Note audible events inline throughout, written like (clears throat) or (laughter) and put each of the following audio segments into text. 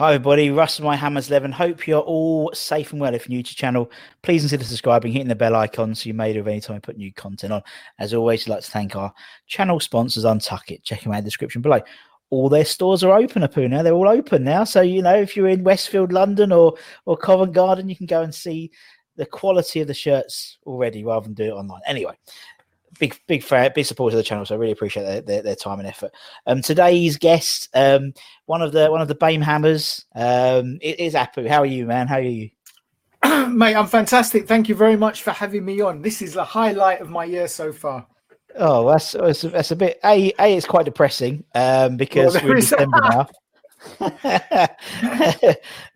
Hi everybody, Russ My Hammers 11. Hope you're all safe and well. If you're new to the channel, please consider subscribing, hitting the bell icon so you're made of any time I put new content on. As always, I'd like to thank our channel sponsors, UNTUCKit. Check them out in the description below. All their stores are open, Apu, now. They're all open now. So, you know, if you're in Westfield, London or, or Covent Garden, you can go and see the quality of the shirts already rather than do it online. Anyway, big big fan, big supporter of the channel, so I really appreciate their, their, their time and effort. Um, today's guest, um, one of the one of the BAME Hammers, um, it is Apu. How are you, man? How are you? (clears throat) Mate, I'm fantastic. Thank you very much for having me on. This is the highlight of my year so far. Oh, that's that's, that's a bit. A, a, it's quite depressing um, because Well, we're in December now. (laughs)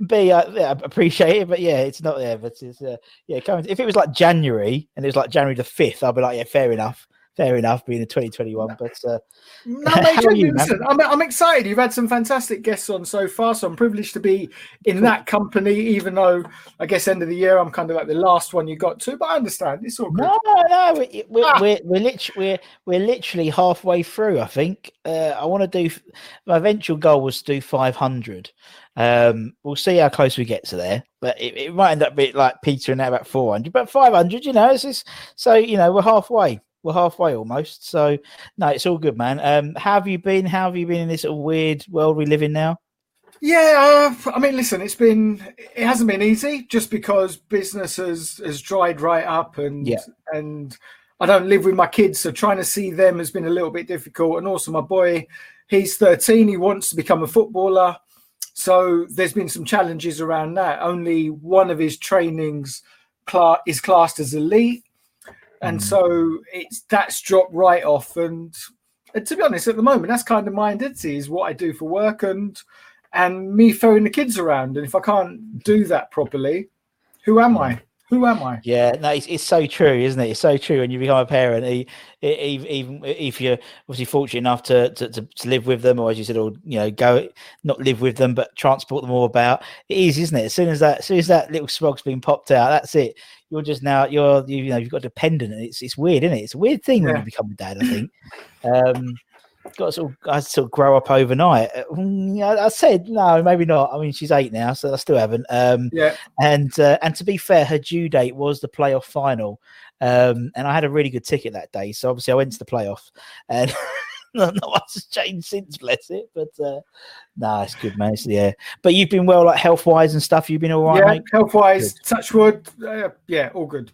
B, I, yeah, appreciate it, but yeah, it's not there. But it's uh, yeah, coming. If it was like January and it was like January the fifth, I'd be like, yeah, fair enough, fair enough, being in 2021. But uh, No, (laughs) mate, you, I'm, I'm excited. You've had some fantastic guests on so far, so I'm privileged to be in that company. Even though I guess end of the year I'm kind of like the last one you got to, but I understand it's all good. No, no, we- we're Ah. we're we're, lit- we're we're literally halfway through. I think uh, I want to do. My eventual goal was to do five hundred. Um, we'll see how close we get to there, but it, it might end up being like Peter and that about four hundred. But five hundred, you know, it's just, so you know we're halfway. We're halfway almost. So no, it's all good, man. Um, how have you been? How have you been in this weird world we live in now? Yeah, uh, I mean, listen, it's been it hasn't been easy just because business has has dried right up, and Yeah. and I don't live with my kids, so trying to see them has been a little bit difficult. And also, my boy, he's thirteen, he wants to become a footballer, so there's been some challenges around that. Only one of his trainings cla- is classed as elite, and mm. so it's that's dropped right off. And, and to be honest, at the moment, that's kind of my identity is what I do for work and and me throwing the kids around. And if I can't do that properly, who am mm. I? Who am I? Yeah, no, it's, it's so true, isn't it? It's so true. When you become a parent, even if you're obviously fortunate enough to, to, to, to live with them, or as you said, or you know, go not live with them, but transport them all about. It is, isn't it? As soon as that, as soon as that little smog's been popped out, that's it. You're just now, you're you, know, you've got dependent, and it's it's weird, isn't it? It's a weird thing when you become a dad. I think. Um, got to sort of, I sort of grow up overnight. Uh, mm, I, I said no, maybe not. I mean, she's eight now, so I still haven't. Um, Yeah. and uh, and to be fair, her due date was the playoff final, um, and I had a really good ticket that day. So obviously, I went to the playoff, and (laughs) (laughs) not much has changed since. Bless it, but uh, no, it's good, man. It's, yeah, but you've been well, like health wise and stuff. You've been all right, yeah, mate. health wise, touch wood. Uh, yeah, all good.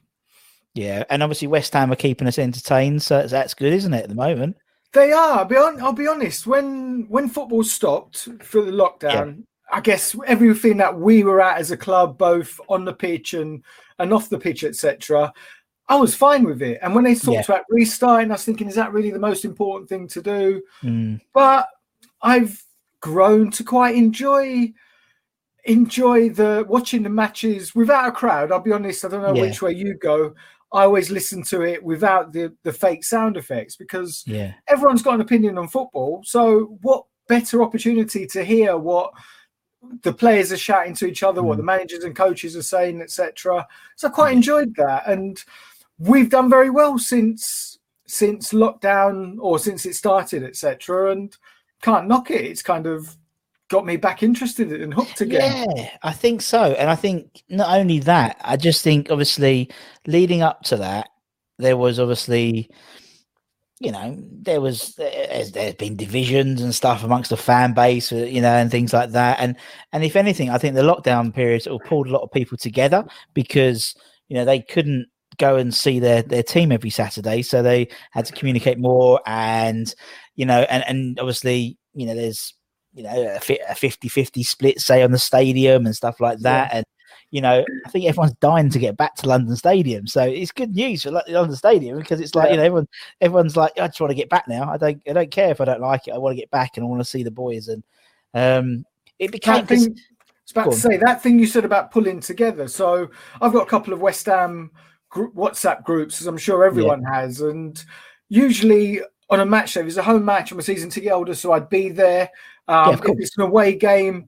Yeah, and obviously West Ham are keeping us entertained, so that's good, isn't it? At the moment, They are. I'll be, on, I'll be honest. When when football stopped for the lockdown, I guess everything that we were at as a club, both on the pitch and and off the pitch, etc. I was fine with it. And when they talked Yeah. about restarting, I was thinking, is that really the most important thing to do? Mm, but I've grown to quite enjoy enjoy the watching the matches without a crowd. I'll be honest, I don't know Yeah. which way you go. I always listen to it without the the fake sound effects because Yeah. everyone's got an opinion on football. So what better opportunity to hear what the players are shouting to each other, what the managers and coaches are saying, etc. So I quite enjoyed that, and we've done very well since since lockdown or since it started, etc. And can't knock it. It's kind of got me back interested and hooked again. Yeah, I think so. And I think not only that, I just think obviously leading up to that, there was obviously, you know, there was there's, there's been divisions and stuff amongst the fan base, uh, you know, and things like that. And and if anything, I think the lockdown period sort of pulled a lot of people together because you know they couldn't go and see their their team every Saturday, so they had to communicate more and you know, and and obviously, you know, there's you know a, fi- 50-50 split say on the stadium and stuff like that. And you know i think everyone's dying to get back to london stadium. So it's good news for london stadium because it's like you know everyone everyone's like i just want to get back now. I don't i don't care if i don't like it. I want to get back and i want to see the boys. And um it became I was about to say that thing you said about pulling together. So I've got a couple of West Ham group, WhatsApp groups, as I'm sure everyone has, and usually on a match day, if it's a home match, I'm a season ticket holder, so I'd be there. Um, Yeah, if it's an away game,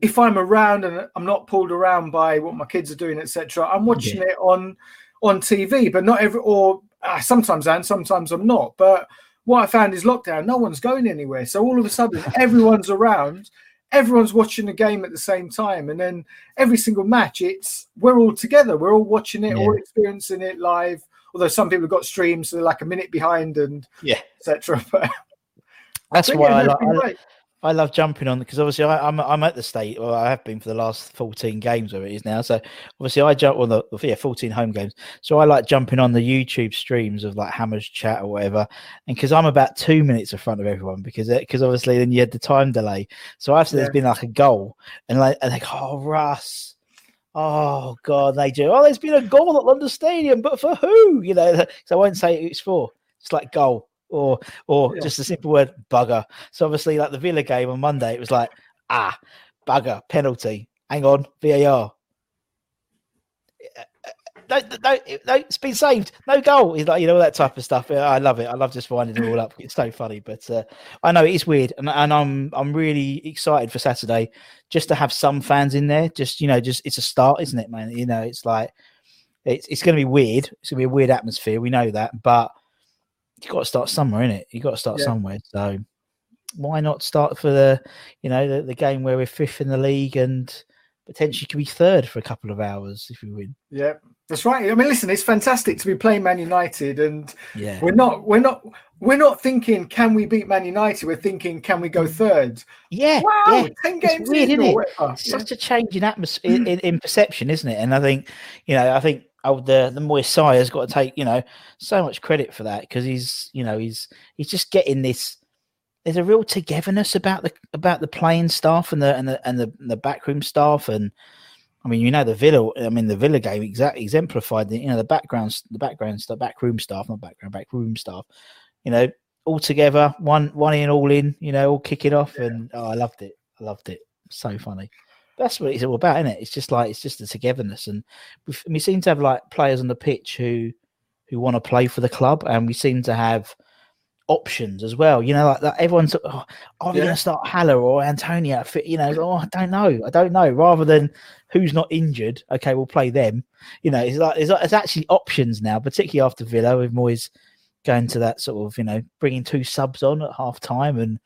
if I'm around and I'm not pulled around by what my kids are doing, etc., I'm watching it on on TV. But not every, or uh, sometimes am, sometimes I'm not. But what I found is lockdown, no one's going anywhere. So all of a sudden, (laughs) everyone's around, everyone's watching the game at the same time, and then every single match, it's we're all together, we're all watching it, all Yeah. experiencing it live. Although some people have got streams, so they're like a minute behind and Yeah. etc. (laughs) But that's why yeah, I, like I. I love jumping on because obviously I, I'm I'm at the state. Well, I have been for the last 14 games where it is now. So obviously I jump on the yeah 14 home games. So I like jumping on the YouTube streams of like Hammers chat or whatever, and because I'm about two minutes in front of everyone because because obviously then you had the time delay. So after Yeah. there's been like a goal and like and go oh Russ. Oh God! They do. Oh, there's been a goal at London Stadium, but for who? You know, (laughs) so I won't say who it's for. It's like goal or or Yeah. just a simple word bugger. So obviously, like the Villa game on Monday, it was like ah bugger penalty. Hang on, VAR. No, no, no, it's been saved. No goal. He's like, you know, all that type of stuff. I love it. I love just winding it all up. It's so funny, but uh, I know it is weird, and, and I'm I'm really excited for Saturday, just to have some fans in there. Just you know, just it's a start, isn't it, man? You know, it's like it's it's going to be weird. It's going to be a weird atmosphere. We know that, but you got to start somewhere, in it. You've got to start Yeah. somewhere. So why not start for the you know the, the game where we're fifth in the league and potentially could be third for a couple of hours if we win. Yeah, that's right. I mean, listen, it's fantastic to be playing Man United, and Yeah. we're not, we're not, we're not thinking can we beat Man United. We're thinking can we go third? Yeah. Wow, yeah. ten It's games weird, isn't it? It's such a change in atmosphere (clears throat) in, in, in perception, isn't it? And I think, you know, I think oh, the the Moy has got to take, you know, so much credit for that because he's, you know, he's he's just getting this. There's a real togetherness about the about the playing staff and the and the and the, the backroom staff and. I mean, you know, the Villa. I mean, the Villa game exactly exemplified the you know the backgrounds, the background the backroom staff, not background, backroom staff. You know, all together, one one in, all in. You know, all kicking off, and oh, I loved it. I loved it. So funny. That's what it's all about, isn't it? It's just like it's just the togetherness, and we, we seem to have like players on the pitch who who want to play for the club, and we seem to have options as well. You know, like that. Everyone's oh, are we Yeah. going to start Haller or Antonio? Fit- You know, oh, I don't know. I don't know. Rather than who's not injured, okay, we'll play them. You know, it's like it's, like- it's actually options now, particularly after Villa with Moyes going to that sort of you know bringing two subs on at half time and.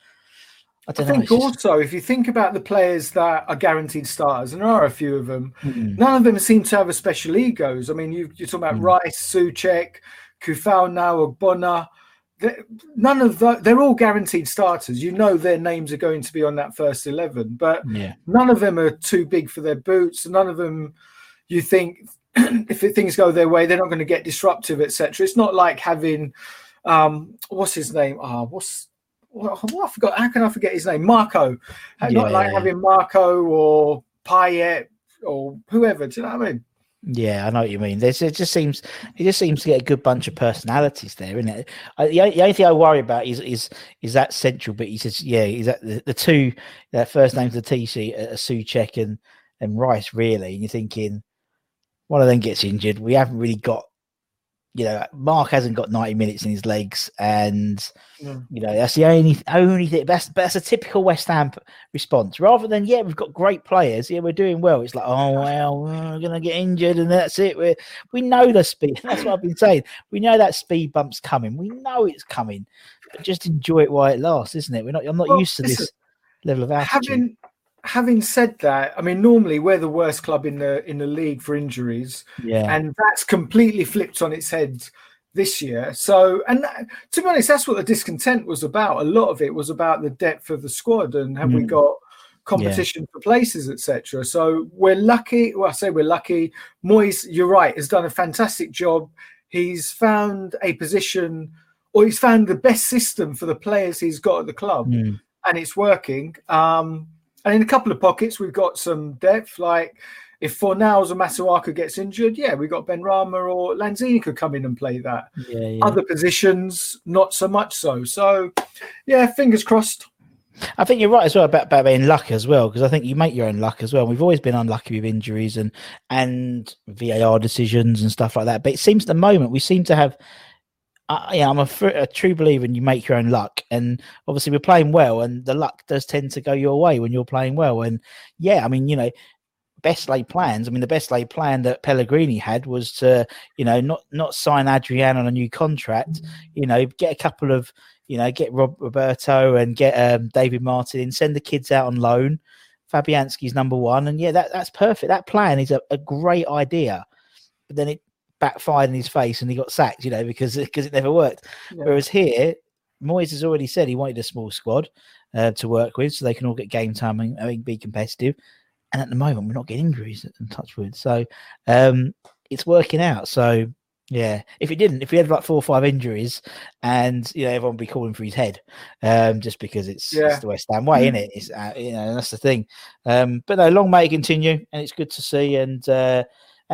I I don't know. think it's just- also, if you think about the players that are guaranteed starters, and there are a few of them, Mm. none of them seem to have a special egos. I mean, you, you're talking about Mm. Rice, Soucek, Coufal now, Ogbonna. They're- None of the, they're all guaranteed starters. You know their names are going to be on that first 11, but yeah, none of them are too big for their boots. None of them, you think, (clears throat) if things go their way, they're not going to get disruptive, etc. It's not like having, um, what's his name? Ah, what's what I forgot. How can I forget his name? Marko. Not like having Marko or Payet or whoever. Do you know what I mean? Yeah, I know what you mean. There's, it just seems it just seems to get a good bunch of personalities there, isn't it? I, the, only, the only thing I worry about is is is that central bit. He says, yeah, is that the, the two that first names of the T sheet are Soucek and and Rice really, and you're thinking one of them gets injured. We haven't really got you know, Mark hasn't got 90 minutes in his legs, and you know that's the only only thing. That's that's a typical West Ham response. Rather than yeah, we've got great players, yeah, we're doing well. It's like oh well, we're gonna get injured, and that's it. We we know the speed. (laughs) That's what I've been saying. We know that speed bump's coming. We know it's coming, but just enjoy it while it lasts, isn't it? We're not. I'm not Well, used to this level of attitude. having having said that, I mean, normally we're the worst club in the in the league for injuries, yeah, and that's completely flipped on its head this year. So, and that- to be honest, that's what the discontent was about. A lot of it was about the depth of the squad and have we Mm. got competition for places, etc. So we're lucky. Well, I say we're lucky. Moyes, you're right, has done a fantastic job. He's found a position, or he's found the best system for the players he's got at the club Mm. and it's working. Um, and in a couple of pockets, we've got some depth. Like if Fornals or Masuaku gets injured, yeah, we've got Benrahma or Lanzini could come in and play that. yeah, yeah. Other positions, not so much so. So, yeah, fingers crossed. I think you're right as well about, about being luck as well, because I think you make your own luck as well. We've always been unlucky with injuries and and VAR decisions and stuff like that. But it seems at the moment we seem to have. Uh, yeah, I'm a, a true believer in you make your own luck, and obviously we're playing well, and the luck does tend to go your way when you're playing well. And yeah, I mean, you know, best laid plans. I mean, the best laid plan that Pellegrini had was to, you know, not not sign Adrian on a new contract. You know, get a couple of, you know, get Rob Roberto and get um, David Martin in, send the kids out on loan. Fabianski's number one, and yeah, that that's perfect. That plan is a, a great idea, but then it backfired in his face and he got sacked. You know, because because it never worked. Yeah. Whereas here, Moyes has already said he wanted a small squad uh, to work with, so they can all get game time and, and be competitive. And at the moment, we're not getting injuries and touch wood, so um, it's working out. So yeah, if it didn't, if we had like four or five injuries, and you know everyone would be calling for his head, um, just because it's, Yeah. it's the West Ham way, isn't it? It's uh, you know that's the thing. Um, but no, long may it continue, and it's good to see. And uh,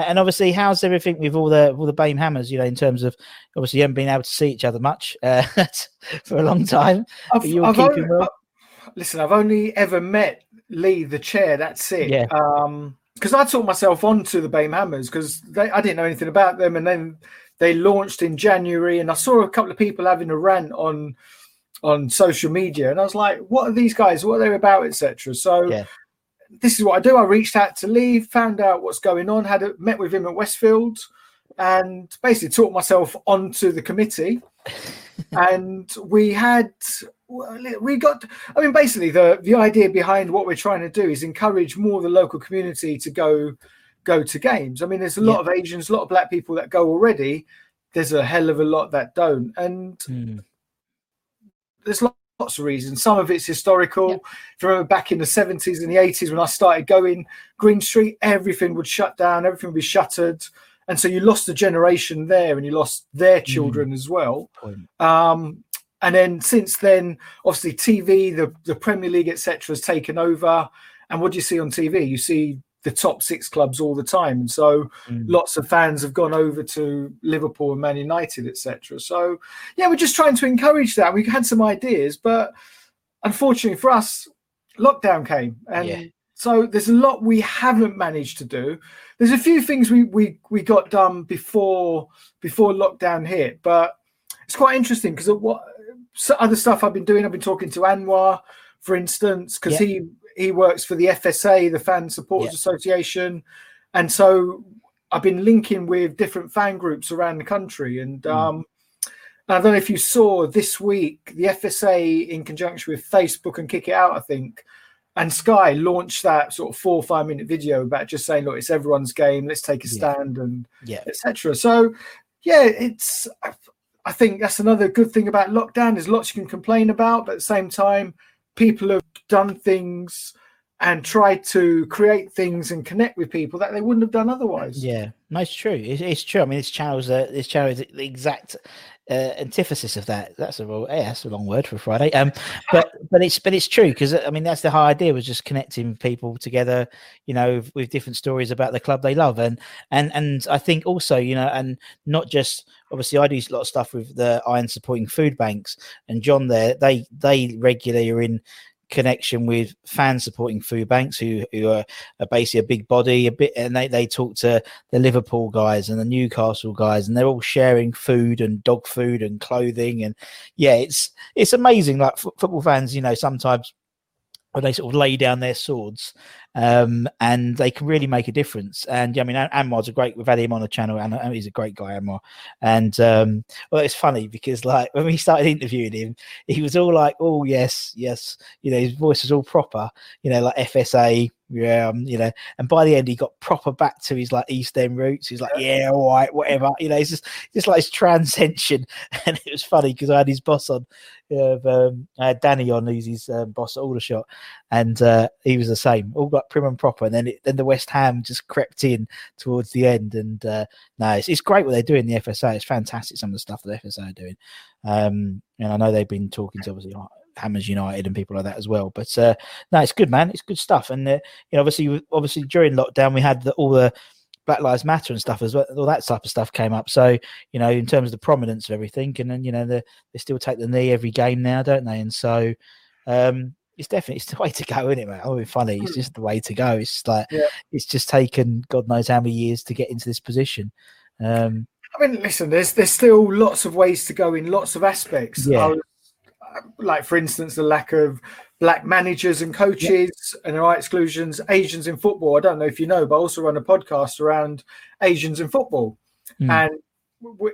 and obviously, how's everything with all the all the BAME Hammers? You know, in terms of obviously you haven't been able to see each other much uh, (laughs) for a long time. I've, I've only, well? I- listen, I've only ever met Lee, the chair. That's it. Yeah. Um, because I took myself onto the BAME Hammers because I didn't know anything about them, and then they launched in January, and I saw a couple of people having a rant on on social media, and I was like, "What are these guys? What are they about?" Etc. So. Yeah. This is what I do. I reached out to Lee, found out what's going on, had a, met with him at Westfield, and basically talked myself onto the committee. (laughs) and we had we got i mean basically the the idea behind what we're trying to do is encourage more of the local community to go go to games i mean there's a lot Yeah. of asians a lot of black people that go already there's a hell of a lot that don't and Mm, there's lots of reasons some of it's historical if you remember back in the 70s and the 80s when i started going green street everything would shut down everything would be shuttered and so you lost a generation there and you lost their children as well um, and then since then, obviously TV, the, the Premier League, etc., has taken over. And what do you see on TV? You see the top six clubs all the time. And so Mm. lots of fans have gone over to Liverpool and Man United, etc. So yeah, we're just trying to encourage that. We had some ideas, but unfortunately for us, lockdown came. And Yeah. so there's a lot we haven't managed to do. There's a few things we we we got done before before lockdown hit, but it's quite interesting because of what other stuff I've been doing. I've been talking to Anwar, for instance, because Yeah. he he works for the FSA, the Fan Supporters Yeah. Association, and so I've been linking with different fan groups around the country. And Mm. um, I don't know if you saw this week the FSA in conjunction with Facebook and Kick It Out, I think. And Sky launched that sort of four or five minute video about just saying, look, it's everyone's game. Let's take a Yeah. stand and Yeah, etc. So, yeah, it's. I think that's another good thing about lockdown. There's lots you can complain about, but at the same time, people have done things and tried to create things and connect with people that they wouldn't have done otherwise. Yeah, it's true. It's, it's true. I mean, this channel's uh, this channel is the exact uh, antithesis of that. That's a real, yeah, that's a long word for Friday. Um, but but it's but it's true because I mean that's the whole idea was just connecting people together, you know, with, with different stories about the club they love, and and and I think also you know, and not just obviously I do a lot of stuff with the Iron supporting food banks, and John there they they regularly are in connection with fans supporting food banks who who are, are basically a big body a bit and they, they talk to the liverpool guys and the newcastle guys and they're all sharing food and dog food and clothing and yeah it's it's amazing like f- football fans you know sometimes when they sort of lay down their swords um, and they can really make a difference. And I mean, An- Anwar's a great. We've had him on the channel, and he's a great guy, Anwar. And um, well, it's funny because like when we started interviewing him, he was all like, "Oh yes, yes," you know, his voice was all proper, you know, like FSA, yeah, um, you know. And by the end, he got proper back to his like East End roots. He's like, "Yeah, all right, whatever," you know. It's just just like his transcension, (laughs) and it was funny because I had his boss on, yeah, um, I had Danny on, who's his um, boss at Aldershot, and uh, he was the same, all got prim and proper. And then it, then the West Ham just crept in towards the end, and uh, no, it's, it's great what they're doing. The FSA, it's fantastic. Some of the stuff that the FSA are doing, um, and I know they've been talking to obviously Hammers United and people like that as well. But uh, no, it's good, man. It's good stuff. And uh, you know, obviously, obviously during lockdown, we had the, all the Black Lives Matter and stuff as well. All that type of stuff came up. So you know, in terms of the prominence of everything, and then you know, the, they still take the knee every game now, don't they? And so. Um, it's definitely it's the way to go, isn't it, man? I mean, funny. It's just the way to go. It's like Yeah. it's just taken God knows how many years to get into this position. Um, I mean, listen, there's there's still lots of ways to go in lots of aspects. Yeah. I was- like, for instance, the lack of black managers and coaches and there are exclusions, Asians in football. I don't know if you know, but I also run a podcast around Asians in football. Mm. And we,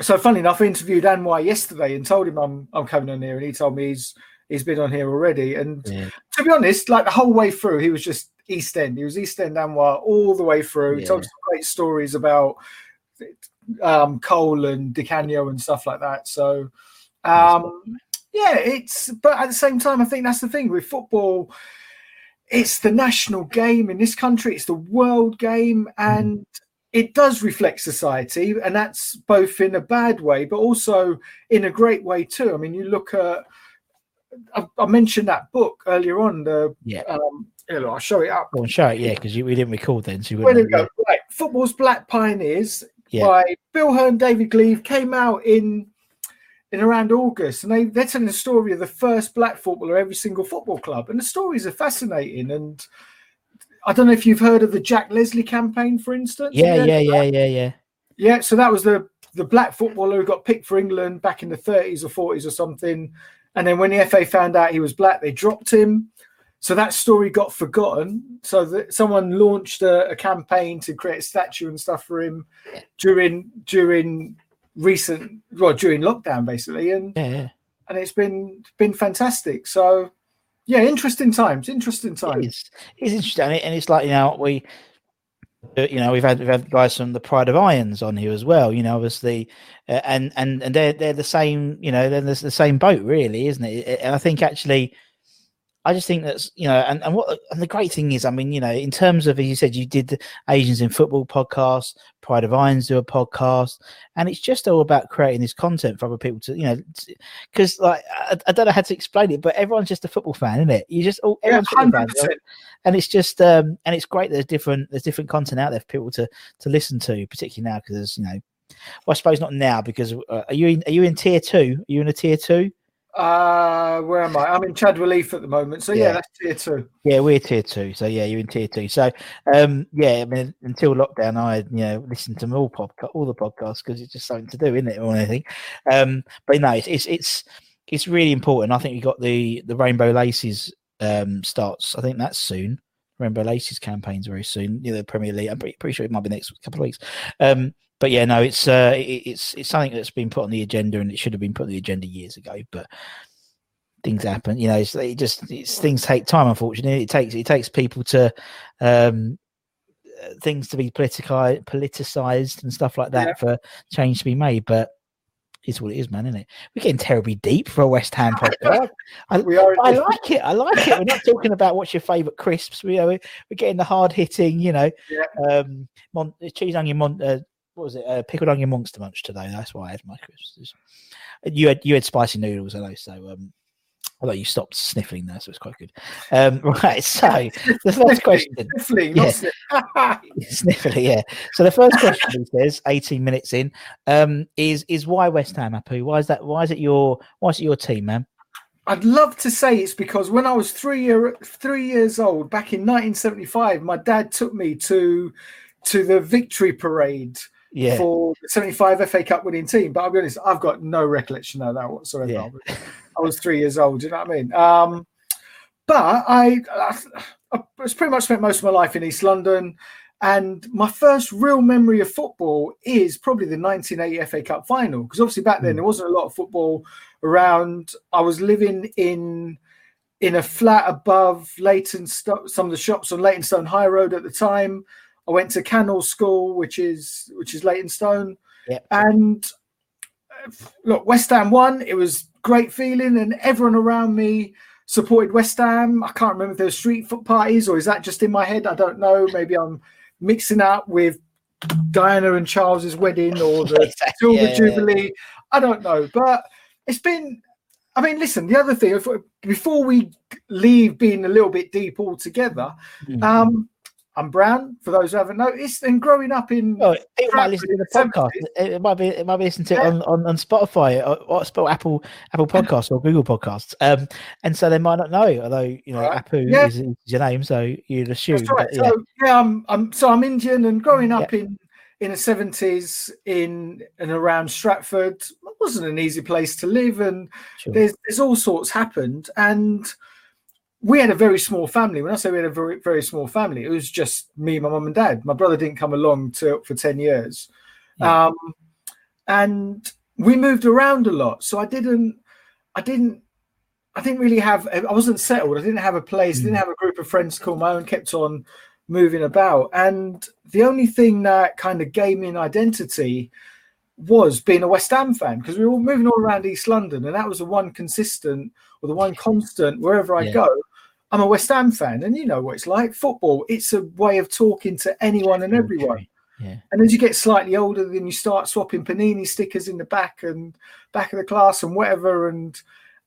so, funny enough, I interviewed Anwar yesterday and told him I'm I'm coming on here, and he told me he's he's been on here already. And Yeah. to be honest, like the whole way through, he was just East End. He was East End Anwar all the way through. He told some great stories about um, Cole and Di Canio and stuff like that. So, um, yeah, it's but at the same time, I think that's the thing with football. It's the national game in this country. It's the world game, and it does reflect society, and that's both in a bad way, but also in a great way too. I mean, you look at. I, I mentioned that book earlier on. The Yeah. um, here, I'll show it up. Go on, show it, yeah, because we didn't record then. So you wouldn't did we go? Right, football's Black Pioneers Yeah. by Bill Hern, David Gleave came out in in around August, and they they're telling the story of the first black footballer every single football club, and the stories are fascinating. And I don't know if you've heard of the Jack Leslie campaign, for instance. Yeah, yeah, yeah, yeah, yeah. Yeah, so that was the the black footballer who got picked for England back in the 30s or 40s or something. And then when the FA found out he was black, they dropped him. So that story got forgotten. So that someone launched a, a campaign to create a statue and stuff for him during during recent well during lockdown basically. And Yeah, and it's been been fantastic. So yeah, interesting times. Interesting times. is. It's interesting, and, it's like you know we, uh, you know, we've had we've had guys from the Pride of Irons on here as well. You know, obviously, uh, and and and they're they're the same. You know, they're the, the same boat, really, isn't it? And I think actually. I just think that's you know, and, and what and the great thing is, I mean, you know, in terms of as you said, you did the Asians in Football podcast, Pride of Irons do a podcast, and it's just all about creating this content for other people to, you know, because like I, I don't know how to explain it, but everyone's just a football fan, isn't it? You just all Yeah, everyone's football fans, 100%. and it's just um and it's great there's different there's different content out there for people to to listen to particularly now because there's you know well, I suppose not now because uh, are you in are you in tier two are you in a tier two Uh where am I? I'm in Chad Relief at the moment. So yeah, Yeah. that's tier two. yeah we're tier two so yeah you're in tier two so um yeah I mean until lockdown I you know listened to all podcast all the podcasts because it's just something to do isn't it or anything um but no it's it's it's, it's really important I think we got the the Rainbow Laces um starts I think that's soon Rainbow Laces campaigns very soon. Know, the Premier League. I'm pretty, pretty sure it might be next couple of weeks. Um, but yeah, no, it's uh, it, it's it's something that's been put on the agenda, and it should have been put on the agenda years ago. But things happen, you know. It's, it just it's, things take time. Unfortunately, it takes it takes people to um, uh, things to be politicized, politicized, and stuff like that Yeah. for change to be made. But it's what it is, man, isn't it? We're getting terribly deep for a West Ham (laughs) podcast. I, We are I like it. I like it. We're not talking about what's your favourite crisps. We are we're getting the hard hitting, you know, Yeah. um, mon- cheese onion mon- uh, what was it? Uh, pickled onion monster munch today. That's why I had my crisps. You had you had spicy noodles, I know. So um, although you stopped sniffling there, so it's quite good. Um, (laughs) right. So the first question. Sniffling, Yeah. not sniff- (laughs) (laughs) yeah. So the first question he says, 18 minutes in, um, is is why West Ham, Apu? Why is that? Why is it your? Why is it your team, man? I'd love to say it's because when I was three year three years old, back in 1975, my dad took me to to the victory parade Yeah. for the 75 FA Cup winning team. But I'll be honest, I've got no recollection of that whatsoever. Yeah. I was three years old. Do you know what I mean? Um, but I, I, I was pretty much spent most of my life in East London. And my first real memory of football is probably the 1980 FA Cup final. Because obviously back then there wasn't a lot of football around. I was living in in a flat above Leyton, some of the shops on Leytonstone High Road at the time. I went to Canal School, which is which is Leytonstone, Yep. and uh, look, West Ham won. It was great feeling, and everyone around me supported West Ham. I can't remember if there were street foot parties or is that just in my head? I don't know. Maybe I'm mixing up with Diana and Charles's wedding or the (laughs) Silver yeah, yeah. Jubilee. I don't know, but it's been. I mean, listen. The other thing, if, before we leave being a little bit deep altogether, Mm. um, I'm brown. For those who haven't noticed, and growing up in Well, people might listen to the podcast. It, it might be it might be listening to it on, on, on Spotify or, or Apple Apple Podcasts or Google Podcasts. Um, and so they might not know, although you know Right. Apu Yeah. is, is your name, so you'd assume. Right. but yeah. So yeah, I'm, I'm so I'm Indian, and growing up in in the seventies in and around Stratford wasn't an easy place to live, and Sure. there's there's all sorts happened, and we had a very small family. When I say we had a very very small family, it was just me, my mum, and dad. My brother didn't come along to for ten years, Yeah. um, and we moved around a lot. So I didn't, I didn't. I didn't really have. I wasn't settled. I didn't have a place. Mm. Didn't have a group of friends to call my own. Kept on moving about, and the only thing that kind of gave me an identity was being a West Ham fan because we were all moving all around East London, and that was the one consistent or the one constant wherever I Yeah. go. I'm a West Ham fan, and you know what it's like. Football, it's a way of talking to anyone and everyone. Yeah. And as you get slightly older, then you start swapping panini stickers in the back and back of the class and whatever. And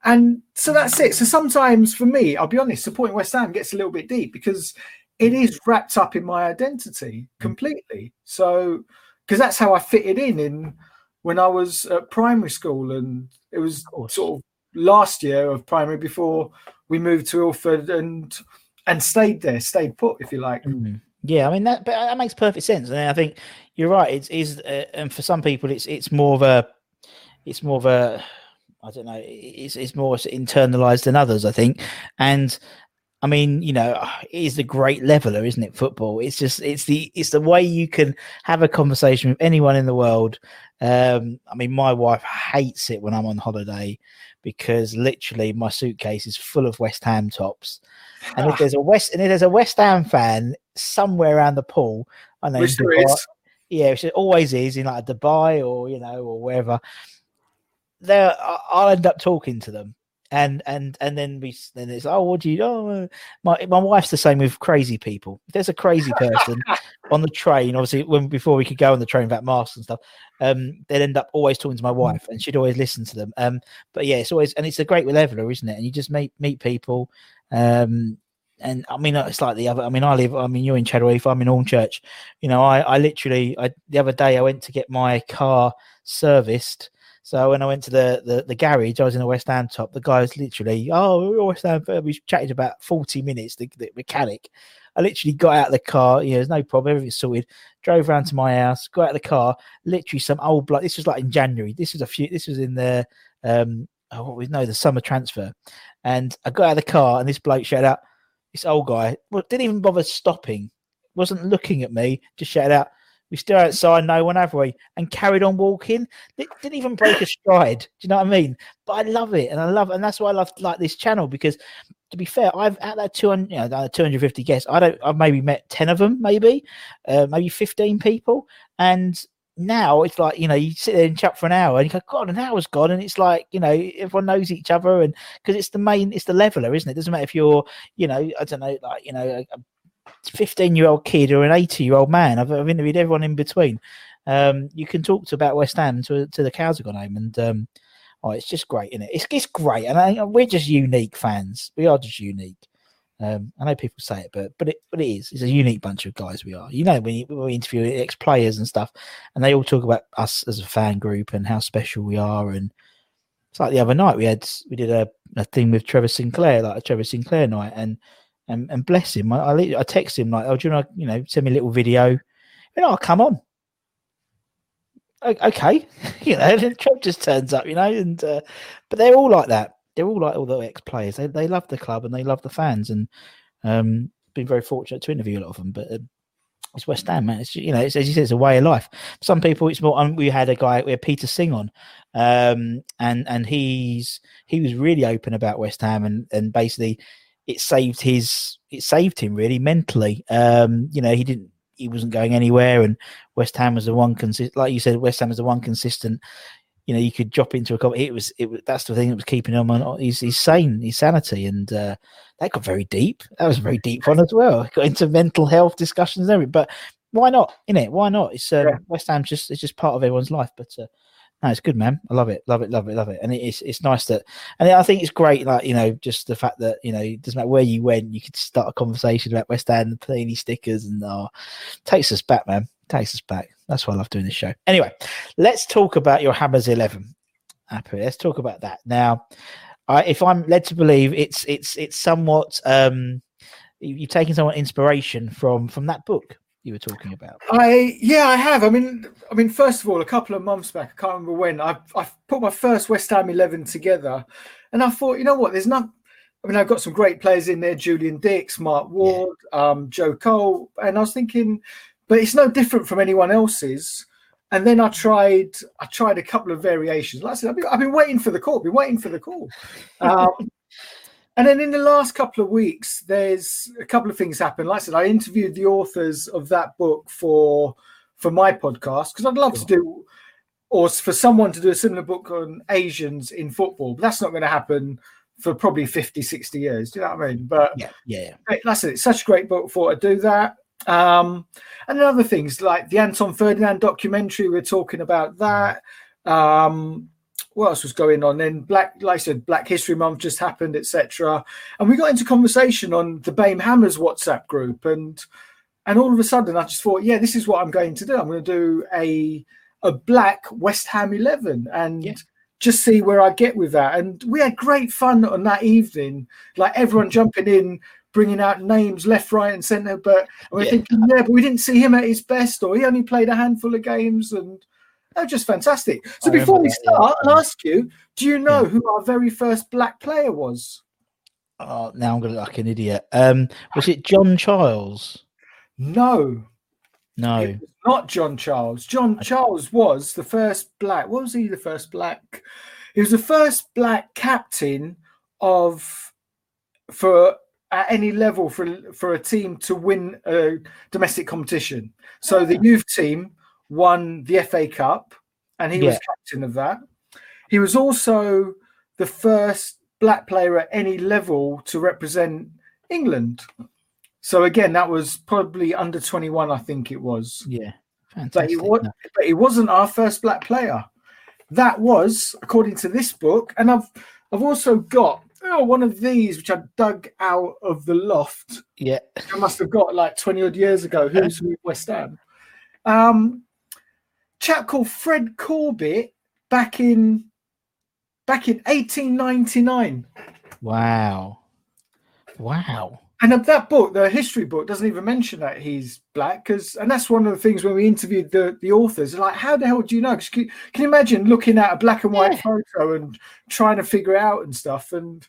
and so that's it. So sometimes for me, I'll be honest, supporting West Ham gets a little bit deep because it mm. is wrapped up in my identity mm. completely. So because that's how I fitted in in when I was at primary school, and it was sort of last year of primary before we moved to Ilford and and stayed there, stayed put, if you like. Mm. Yeah, I mean that, but that makes perfect sense, and I think you're right. It's is, uh, and for some people, it's it's more of a, it's more of a, I don't know, it's it's more internalized than others, I think, and I mean, you know, it is the great leveler, isn't it? Football. It's just it's the it's the way you can have a conversation with anyone in the world. Um, I mean, my wife hates it when I'm on holiday because literally my suitcase is full of West Ham tops. And if ah. there's a West and if there's a West Ham fan somewhere around the pool, I know Which Dubai- is. yeah, which it always is in like Dubai or you know or wherever. There, I'll end up talking to them, and and and then we then it's oh, what do you oh uh," my my wife's the same with crazy people. If there's a crazy person on the train, obviously when before we could go on the train without masks and stuff, um, they'd end up always talking to my wife, and she'd always listen to them. Um, but yeah, it's always and it's a great leveler, isn't it? And you just meet meet people, um. And I mean, it's like the other. I mean, I live. I mean, you're in Chadwell. I'm in Hornchurch. You know, I, I literally, I the other day I went to get my car serviced. So when I went to the, the, the garage, I was in a West Ham top. The guy was literally, oh, we're West Ham. We chatted about 40 minutes, the, the mechanic. I literally got out of the car. Yeah, there's no problem. Everything's sorted. Drove around to my house, got out of the car. Literally some old bloke. This was like in January. This was a few, this was in the, um, oh, what we know, the summer transfer. And I got out of the car and this bloke shouted out, this old guy, well, didn't even bother stopping, wasn't looking at me, just shouted out, we still outside, no one, have we? And carried on walking. Di- Didn't even break a stride. Do you know what I mean? But I love it, and I love, and that's why I love like this channel because, to be fair, I've at that two hundred, you know, two hundred fifty guests. I don't, I've maybe met ten of them, maybe, uh, maybe fifteen people, and now it's like you know you sit there and chat for an hour and you go god an hour's gone and it's like you know everyone knows each other and because it's the main it's the leveler isn't it doesn't matter if you're you know i don't know like you know a, a 15 year old kid or an 80 year old man I've, I've interviewed everyone in between um you can talk to about west ham to, to the cows have gone home and um oh it's just great isn't it it's, it's great and I, we're just unique fans we are just unique um, I know people say it, but but it but it is. It's a unique bunch of guys. We are. You know, when, we interview ex players and stuff, and they all talk about us as a fan group and how special we are, and It's like the other night we had we did a, a thing with Trevor Sinclair, like a Trevor Sinclair night, and and, and bless him. I, I, I text him like, "Oh, do you to, you know, send me a little video?" You know, oh, come on. Okay, (laughs) you know, (laughs) and Trev just turns up, you know, and uh, but they're all like that. They're all like all the ex players. They they love the club and they love the fans, and um, been very fortunate to interview a lot of them. But um, it's West Ham, man. It's you know, it's, as you said, it's a way of life. Some people, it's more. Um, we had a guy, we had Peter Sing on, um, and and he's he was really open about West Ham, and and basically it saved his it saved him really mentally. Um, you know, he didn't he wasn't going anywhere, and West Ham was the one consistent. Like you said, West Ham was the one consistent. You know, you could drop into a couple. It was it was that's the thing that was keeping him on. He's he's sane, his sanity, and uh, that got very deep. That was a very deep one as well. Got into mental health discussions and everything. But why not? In it, why not? It's um, yeah. West Ham just it's just part of everyone's life. But uh, no, it's good, man. I love it, love it, love it, love it. And it's it's nice that, and I think it's great, like you know, just the fact that you know, it doesn't matter where you went, you could start a conversation about West Ham Panini stickers, and oh, takes us back, man. Takes us back. That's why I love doing this show. Anyway, let's talk about your Hammers Eleven. Let's talk about that now. I, if I'm led to believe, it's it's it's somewhat um, you've taken somewhat inspiration from from that book you were talking about? I yeah, I have. I mean, I mean, first of all, a couple of months back, I can't remember when I I put my first West Ham eleven together, and I thought, you know what? There's not. I mean, I've got some great players in there: Julian Dicks, Mark Ward, yeah. um, Joe Cole, and I was thinking, but it's no different from anyone else's. And then I tried, I tried a couple of variations. Like I said, I've been, I've been waiting for the call. Been waiting for the call. Um, and then in the last couple of weeks, there's a couple of things happened. Like I said, I interviewed the authors of that book for for my podcast because I'd love to do, or for someone to do a similar book on Asians in football. But that's not going to happen for probably 50, 60 years. Do you know what I mean? But yeah, yeah. That's it. It's such a great book for to do that. Um, and then other things like the Anton Ferdinand documentary, we're talking about that. Um, what else was going on? Then Black, like I said, Black History Month just happened, etc. And we got into conversation on the BAME Hammers WhatsApp group, and and all of a sudden I just thought, yeah, this is what I'm going to do. I'm going to do a a black West Ham eleven and yeah. just see where I get with that. And we had great fun on that evening, like everyone mm-hmm. jumping in. Bringing out names left, right, and centre, but we're yeah. thinking, yeah, but we didn't see him at his best, or he only played a handful of games, and they're just fantastic. So I before we start. I'll ask you: Do you know yeah. who our very first black player was? Oh, now I'm gonna look like an idiot. Um, was it John Charles? No, no, not John Charles. John Charles was the first black. What was he? The first black. He was the first black captain of for at any level for for a team to win a domestic competition. So the youth team won the FA Cup, and he yeah. was captain of that. He was also the first black player at any level to represent England. So again, that was probably under 21, I think it was. Yeah. Fantastic. But he, was, but he wasn't our first black player. That was, according to this book, and I've I've also got oh, one of these which I dug out of the loft. Yeah. I must have got like 20 odd years ago. Who's with West Ham? Um, chap called Fred Corbett back in back in 1899. Wow. Wow. And that book, the history book, doesn't even mention that he's black because, and that's one of the things when we interviewed the, the authors, like, how the hell do you know? Because can, can, you imagine looking at a black and white yeah. photo and trying to figure it out and stuff? And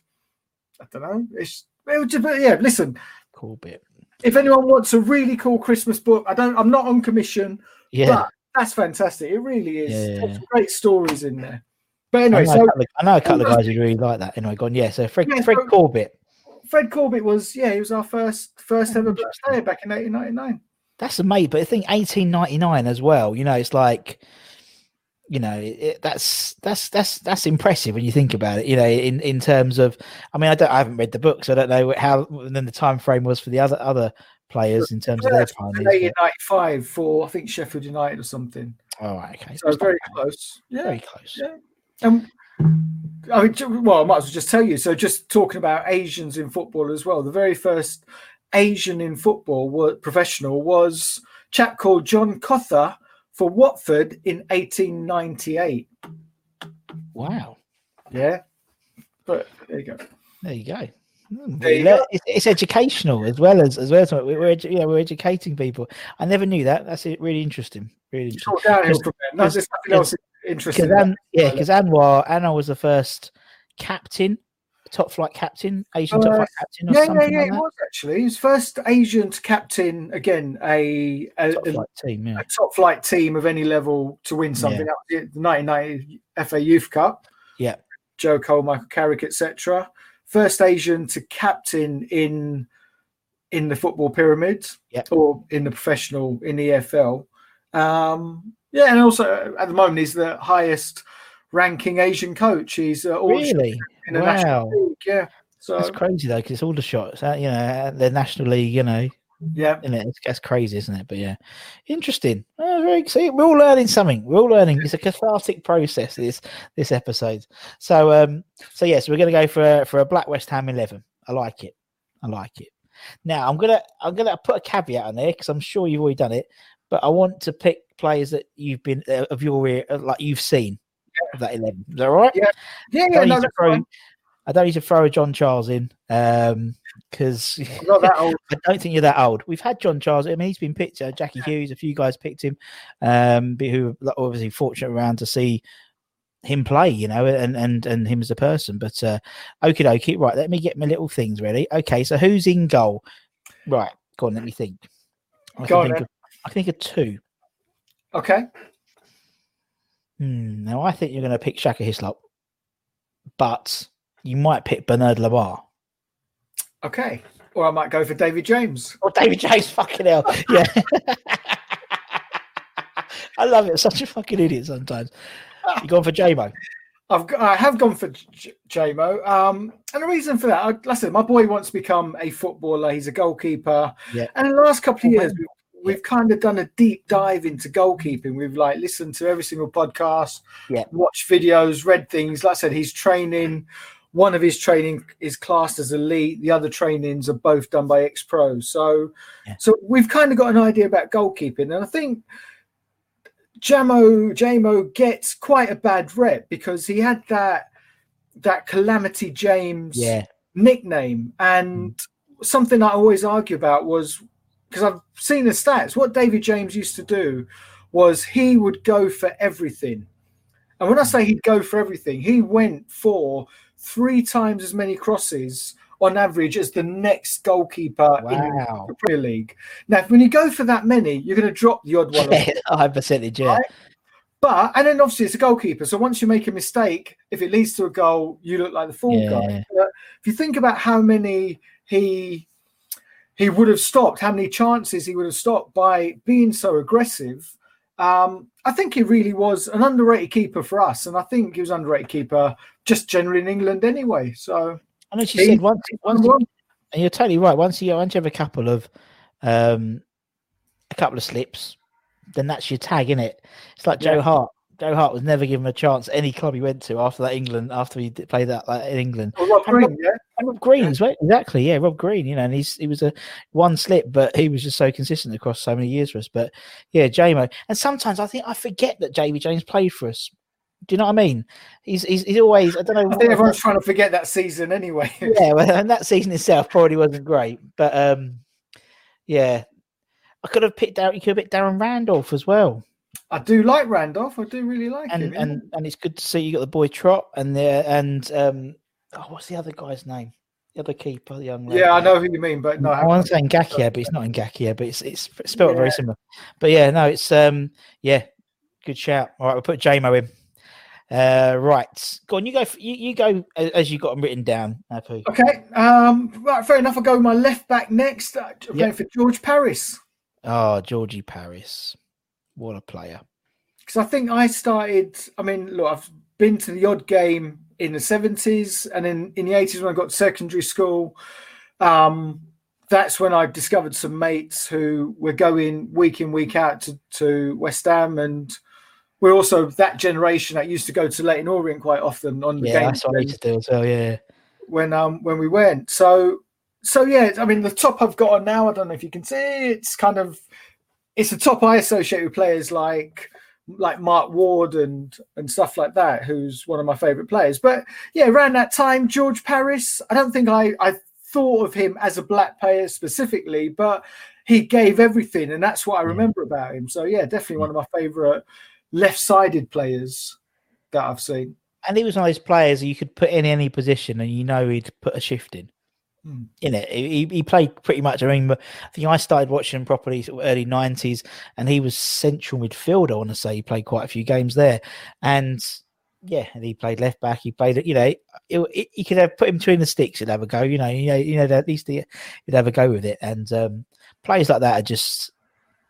I don't know. It's it was just, yeah. Listen, Corbett. If anyone wants a really cool Christmas book, I don't. I'm not on commission. Yeah. That's fantastic. It really is. Yeah, yeah. great stories in there. But anyway, I know, so, of, I know a couple of (laughs) guys who really like that. Anyway, gone. Yeah, so Fred, yeah, Fred so, Corbett. Fred Corbett was yeah, he was our first first ever player back in 1899. That's amazing. But I think 1899 as well. You know, it's like you know it, that's that's that's that's impressive when you think about it you know in in terms of i mean i don't i haven't read the book so i don't know how then the time frame was for the other other players in terms of their. 95 for I think Sheffield United or something. Oh, okay. So it's very close. Yeah. Very close. Yeah. And I mean, well, I might as well just tell you. So, just talking about Asians in football as well. The very first Asian in football, was, professional, was chap called John Cother for Watford in 1898. Wow. Yeah, but there you go. There you go. Hmm, There we you lear- go. It's, it's educational as well as as well as we're, we're edu- yeah we're educating people. I never knew that. That's it, really interesting. Really interesting. Talk downhill Because- from there. No, there's nothing else interesting. Because An, yeah, because Anwar Anwar was the first captain, top flight captain, Asian top Uh, flight captain, or yeah, yeah, something yeah, like it was actually. his first Asian captain again a a, Top a- flight team, yeah. a top flight team of any level to win something. That was the 1990 FA Youth Cup. Yeah. Joe Cole, Michael Carrick, etc. First Asian to captain in in the football pyramid Yeah. or in the professional in the EFL. Um, yeah, and also uh, at the moment he's the highest ranking Asian coach. He's uh, all Really? in the National Wow. League. Yeah. So That's crazy though, because it's all the shots. uh, You know, the National League. You know, yeah, isn't it? It's, that's crazy, isn't it? But yeah, interesting. Oh, very see, we're all learning something. We're all learning. It's a cathartic process. This this episode. So um, so yes, we're gonna go for a, for a Black West Ham eleven. I like it. I like it. Now I'm gonna I'm gonna put a caveat on there because I'm sure you've already done it, but I want to pick players that you've been uh, of your uh, like you've seen of that eleven. Is that all right? Yeah. yeah, yeah. No, need throw, fine. I don't need to throw a John Charles in because I'm (laughs) not that old. I don't think you're that old. We've had John Charles. I mean, he's been picked. Uh, Jackie Hughes, a few guys picked him, um, who were obviously fortunate around to see him play, you know, and and and him as a person. But uh, okie dokie, right? Let me get my little things ready. Okay, so who's in goal? Right, go on. Let me think. I Go can on, think of, I can think of two. Okay. Hmm, now I think you're going to pick Shaka Hislop, but you might pick Bernard Lama. Okay. Or I might go for David James. Or David James, fucking hell. Yeah. (laughs) I love it. Such a fucking idiot sometimes. You going for Jamo? I've I have gone for J- Jamo. Um, and the reason for that, I, like I said, my boy wants to become a footballer. He's a goalkeeper. Yeah. And in the last couple of Oh, years, we've, we've kind of done a deep dive into goalkeeping. We've like listened to every single podcast, Yeah. watched videos, read things. Like I said, he's training. One of his training is classed as elite. The other trainings are both done by ex pros. So, Yeah. so we've kind of got an idea about goalkeeping, and I think Jamo Jamo gets quite a bad rep because he had that that calamity James Yeah. nickname, and mm. something I always argue about was because I've seen the stats. What David James used to do was he would go for everything, and when I mm. say he'd go for everything, he went for three times as many crosses on average as the next goalkeeper in the Premier League. Now, when you go for that many, you're going to drop the odd one. High (laughs) percentage, yeah. Right. But and then obviously it's a goalkeeper. So once you make a mistake, if it leads to a goal, you look like the fool Yeah. guy. But if you think about how many he he would have stopped, how many chances he would have stopped by being so aggressive. Um, I think he really was an underrated keeper for us, and I think he was underrated keeper just generally in England anyway. So I know she He- said once, once and you're totally right. Once you once you have a couple of um a couple of slips, then that's your tag, in it? It's like Joe Hart. Joe Hart was never given a chance any club he went to after that England after he did- played that like, in England. Well, Rob And Green, yeah. Rob Green as well. Exactly, yeah, Rob Green. You know, and he's he was a one slip, but he was just so consistent across so many years for us. But yeah, Jamo. And sometimes I think I forget that JB James played for us. Do you know what I mean? He's he's, he's always I don't know. I think everyone's trying to forget that season anyway. (laughs) yeah, well, and that season itself probably wasn't great, but um, yeah, I could have picked out. You could have picked Darren Randolph as well, I do like Randolph. I do really like him. and yeah. and and it's good to see you got the boy Trott and there and um, oh, what's the other guy's name? The other keeper, the young lad. yeah, I know who you mean, but no, I want to say Ngakia, but it's not Ngakia, but it's it's spelled very similar. But yeah, no, it's um, yeah, good shout. All right, we'll put Jamo in. Uh, right, go on. You go. You, you go as you got them written down. Apu. Okay, um, right, fair enough. I'll go with my left back next. Uh, Yep. going for George Parris Oh, Georgie Parris, what a player. because I think I started. I mean, look, I've been to the odd game in the 70s and then in the 80s when I got to secondary school. Um, that's when I discovered some mates who were going week in, week out to, to West Ham. And we're also that generation that used to go to Leyton Orient quite often on the Yeah, game that's what I used to do as well. Yeah. when um when we went. So so yeah, I mean the top I've got on now, I don't know if you can see, it's kind of it's the top I associate with players like like Mark Ward and and stuff like that, who's one of my favourite players. But yeah, around that time, George Parris. I don't think I I thought of him as a black player specifically, but he gave everything, and that's what I remember about him. So yeah, definitely one of my favourite left-sided players that I've seen. And he was one of those players you could put in any position, and you know he'd put a shift in. Hmm. In it, he, he played pretty much. I mean, I think I started watching him properly early nineties, and he was central midfield. I want to say he played quite a few games there, and yeah, and he played left back. He played, you know, you could have put him between the sticks He'd have a go. You know, you know, you know, at least he, would have a go with it. And um, players like that are just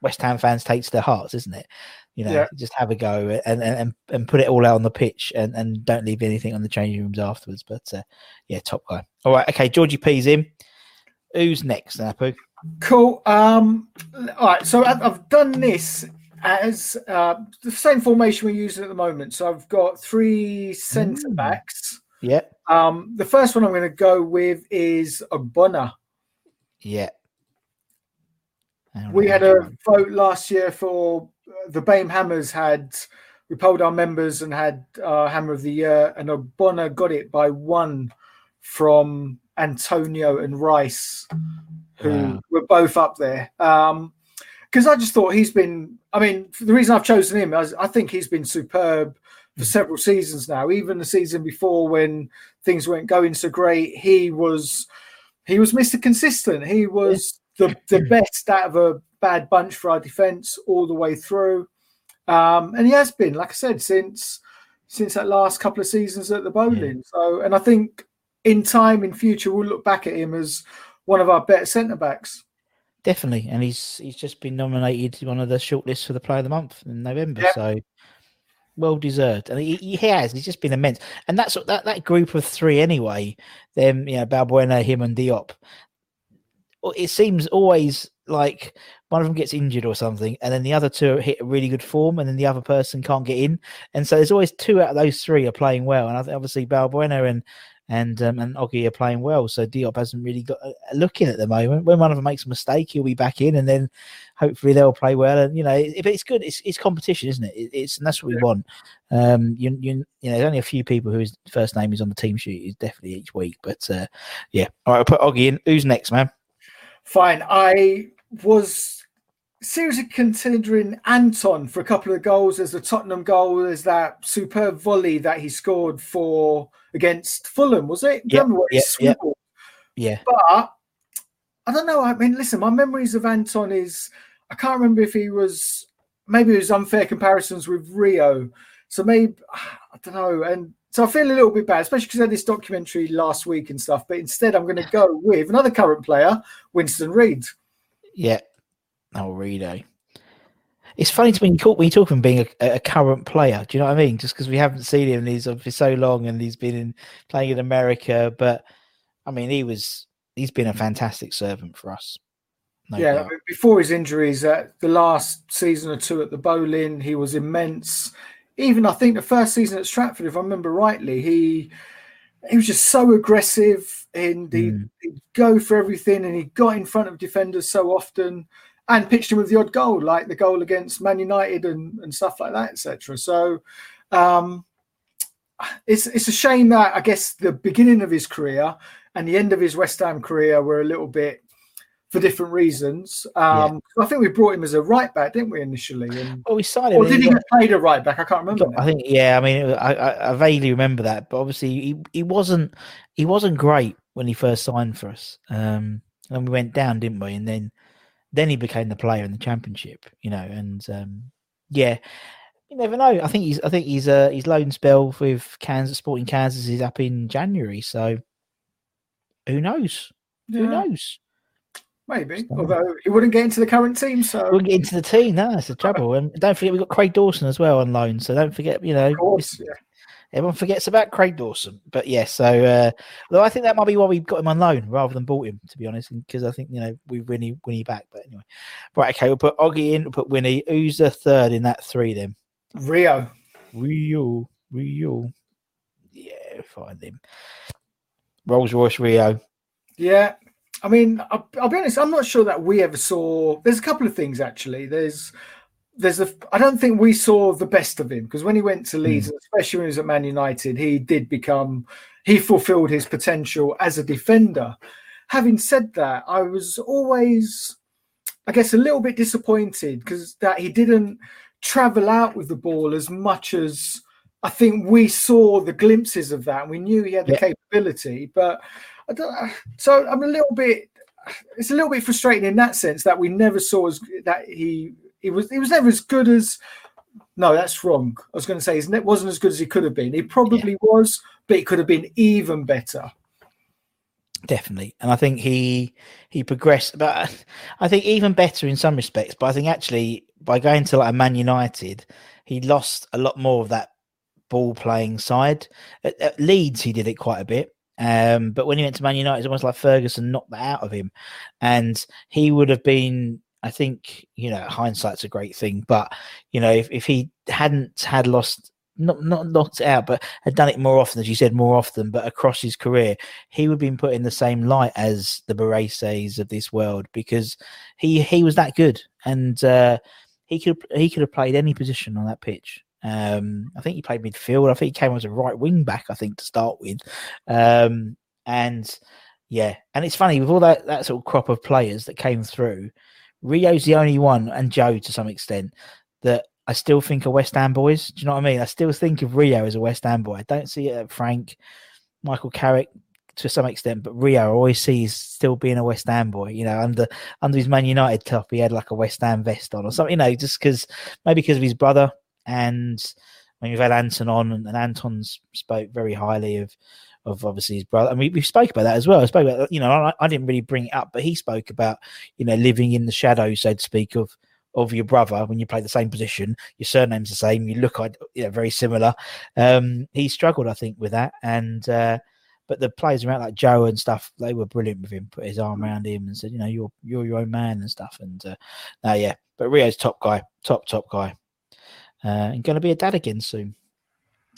West Ham fans take to their hearts, isn't it? You know, Yeah. just have a go and, and and put it all out on the pitch and, and don't leave anything on the changing rooms afterwards. But uh, yeah, top guy. All right, okay, Georgie P's in. Who's next, Apu? Cool. Um, all right. So I've, done this as uh, the same formation we're using at the moment. So I've got three centre Mm. backs. Yeah, Um, the first one I'm going to go with is a Ogbonna. yeah. We had a vote last year for the BAME Hammers had we polled our members and had uh, Hammer of the Year, and Ogbonna got it by one from Antonio and Rice, who Wow. were both up there. Um, because I just thought he's been. I mean, the reason I've chosen him is I think he's been superb for several seasons now. Even the season before, when things weren't going so great, he was he was Mr. Consistent. He was the the (clears throat) best out of a bad bunch for our defence all the way through, um, and he has been, like I said, since since that last couple of seasons at the Boleyn. So, and I think in time, in future, we'll look back at him as one of our better centre backs. Definitely, and he's he's just been nominated one of the shortlists for the Player of the Month in November. Yep. So well deserved, and he, he has. He's just been immense, and that's that that group of three anyway. Them, you know, Balbuena, him, and Diop. It seems always like one of them gets injured or something, and then the other two hit a really good form, and then the other person can't get in, and so there's always two out of those three are playing well, and I think obviously Balbuena and and um, and Oggy are playing well. So Diop hasn't really got a a look in at the moment. When one of them makes a mistake, he'll be back in, and then hopefully they'll play well. And you know, it, but it's good. It's it's competition, isn't it? it it's and that's what we want. Um, you you you know, there's only a few people whose first name is on the team sheet. Is definitely each week, but uh, yeah. All right, I'll put Oggy in. Who's next, man? Fine. I was seriously considering Anton for a couple of goals. There's the Tottenham goal. There's that superb volley that he scored for against Fulham. Was it? Yep, Remember what he yep, yep. Yeah, But I don't know. I mean, listen, my memories of Anton is I can't remember if he was maybe it was unfair comparisons with Rio. So maybe I don't know. And so I feel a little bit bad, especially because I had this documentary last week and stuff. But instead, I'm going to go with another current player, Winston Reid. Yeah. Oh, Rito. It's funny to me when you talk when of being a, a current player. Do you know what I mean? Just because we haven't seen him, he's for so long, and he's been in playing in America. But I mean, he was he's been a fantastic servant for us. No yeah, doubt. before his injuries, uh, the last season or two at the Boleyn, he was immense. Even I think the first season at Stratford, if I remember rightly, he he was just so aggressive and he'd, Mm. he'd go for everything and he got in front of defenders so often and pitched him with the odd goal, like the goal against Man United and, and stuff like that, etc. So um, it's it's a shame that I guess the beginning of his career and the end of his West Ham career were a little bit for different reasons. Um, I think we brought him as a right back, didn't we, initially? And, Well, we signed him. or did he get played a right back? I can't remember. I think yeah. I mean, I, I, I vaguely remember that, but obviously he, he wasn't he wasn't great when he first signed for us. Um, and we went down, didn't we? And then then he became the player in the championship, you know. And um, yeah, you never know. I think he's I think he's uh his loan spell with Kansas Sporting Kansas is up in January, so who knows? Who knows? Maybe. Although he wouldn't get into the current team, so We'll get into the team. No, that's the trouble. And don't forget we've got Craig Dawson as well on loan. So don't forget, you know, course, yeah. Everyone forgets about Craig Dawson, but yeah. So, uh, though I think that might be why we got him on loan rather than bought him, to be honest, because I think you know we Winnie Winnie back. But anyway, right, okay, we'll put Oggy in, we'll put Winnie. Who's the third in that three then? Rio. Rio, Rio. Yeah, find him. Rolls Royce Rio. Yeah. I mean, I'll, I'll be honest, I'm not sure that we ever saw. There's a couple of things actually. There's there's a I don't think we saw the best of him because when he went to Hmm. Leeds, especially when he was at Man United, he did become he fulfilled his potential as a defender. Having said that, I was always I guess a little bit disappointed because that he didn't travel out with the ball as much as I think we saw the glimpses of that we knew he had the Yeah. capability, but I don't so I'm a little bit it's a little bit frustrating in that sense that we never saw as that he he was he was never as good as no that's wrong. I was going to say he wasn't as good as he could have been. He probably was but it could have been even better. Definitely. And i think he he progressed but (laughs) i think even better in some respects but i think actually by going to like a man united he lost a lot more of that ball playing side. At, at leeds he did it quite a bit um, but when he went to Man United, it's almost like Ferguson knocked that out of him, and he would have been. I think you know hindsight's a great thing, but you know if, if he hadn't had lost not not knocked it out, but had done it more often, as you said, more often, but across his career, he would have been put in the same light as the Baresis of this world because he he was that good, and uh, he could he could have played any position on that pitch. Um, I think he played midfield. I think he came as a right wing back. I think to start with, um, and yeah, and it's funny with all that that sort of crop of players that came through. Rio's the only one, and Joe to some extent, that I still think are West Ham boys. Do you know what I mean? I still think of Rio as a West Ham boy. I don't see it Frank, Michael Carrick to some extent, but Rio I always sees still being a West Ham boy. You know, under under his Man United top, he had like a West Ham vest on or something. You know, just because maybe because of his brother. And I mean, we've had Anton on, and, and Anton's spoke very highly of of obviously his brother. I mean, we spoke about that as well. I spoke about, you know, I, I didn't really bring it up, but he spoke about, you know, living in the shadow, so to speak, of of your brother when you play the same position. Your surname's the same. You look, you know, very similar. Um, he struggled, I think, with that, and uh, but the players around like Joe and stuff, they were brilliant with him. Put his arm around him and said, you know, you're you're your own man and stuff. And uh, uh yeah, but Rio's top guy, top top guy, uh, and going to be a dad again soon.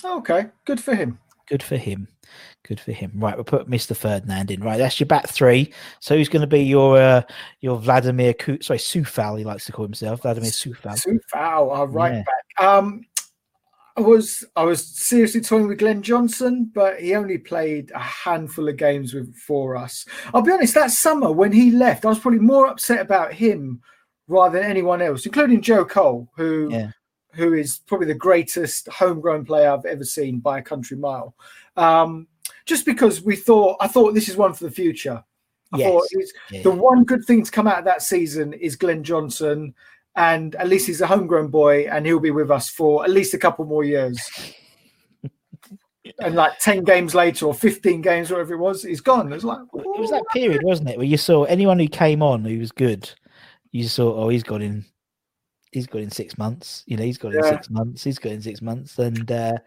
Okay, good for him. Good for him. Good for him. Right, we'll put Mr. Ferdinand in. Right, that's your back three. So who's going to be your uh, your Vladimir? Ku- sorry, Coufal. He likes to call himself Vladimir Coufal. Coufal, our right Yeah. back. Um, I was I was seriously toying with Glenn Johnson, but he only played a handful of games with for us. I'll be honest. That summer when he left, I was probably more upset about him rather than anyone else, including Joe Cole, who Yeah. Who is probably the greatest homegrown player I've ever seen by a country mile. Um, just because we thought, I thought this is one for the future. I Yes. thought Yeah. the one good thing to come out of that season is Glenn Johnson, and at least he's a homegrown boy, and he'll be with us for at least a couple more years. (laughs) and like ten games later, or fifteen games, whatever it was, he's gone. It's like It was that period, wasn't it, where you saw anyone who came on who was good, you saw, oh, he's got in, he's got in six months. You know, he's got in six months. He's got in six months, and uh,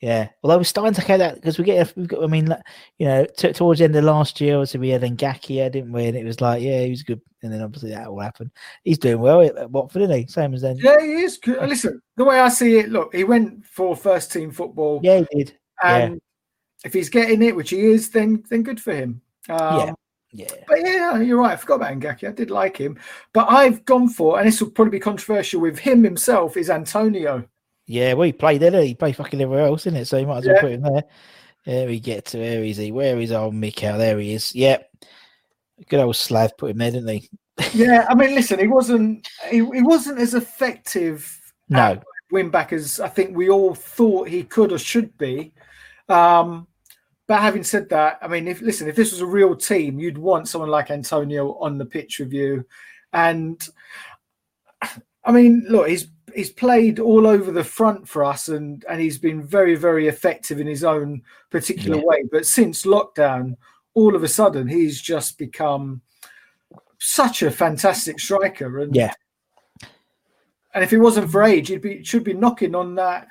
yeah. Although we're starting to get that because we get, we've got. I mean, like, you know, t- towards the end of last year, obviously we had Ngakia, didn't we? And it was like, yeah, he was good, and then obviously that all happened. He's doing well at at Watford, isn't he? Same as then. Yeah, he is. good. Listen, the way I see it, look, he went for first team football, Yeah, he did. and if he's getting it, which he is, then then good for him. Um, Yeah. Yeah. But yeah, you're right. I forgot about Ngaki. I did like him, but I've gone for, and this will probably be controversial with him himself, is Antonio. Yeah, well, he played there. didn't He played fucking everywhere else, isn't it? So you might as well Yeah. put him there. There we get to. Where is he? Where is old Mikel? There he is. Yep. Good old Slav put him there, didn't he? (laughs) Yeah, I mean, listen, he wasn't he, he wasn't as effective No. win back as I think we all thought he could or should be. Um, but having said that, I mean, if listen, if this was a real team, you'd want someone like Antonio on the pitch with you. And I mean, look, he's he's played all over the front for us and and he's been very, very effective in his own particular Yeah. way. But since lockdown, all of a sudden he's just become such a fantastic striker. And Yeah. and if it wasn't for age, he'd be should be knocking on that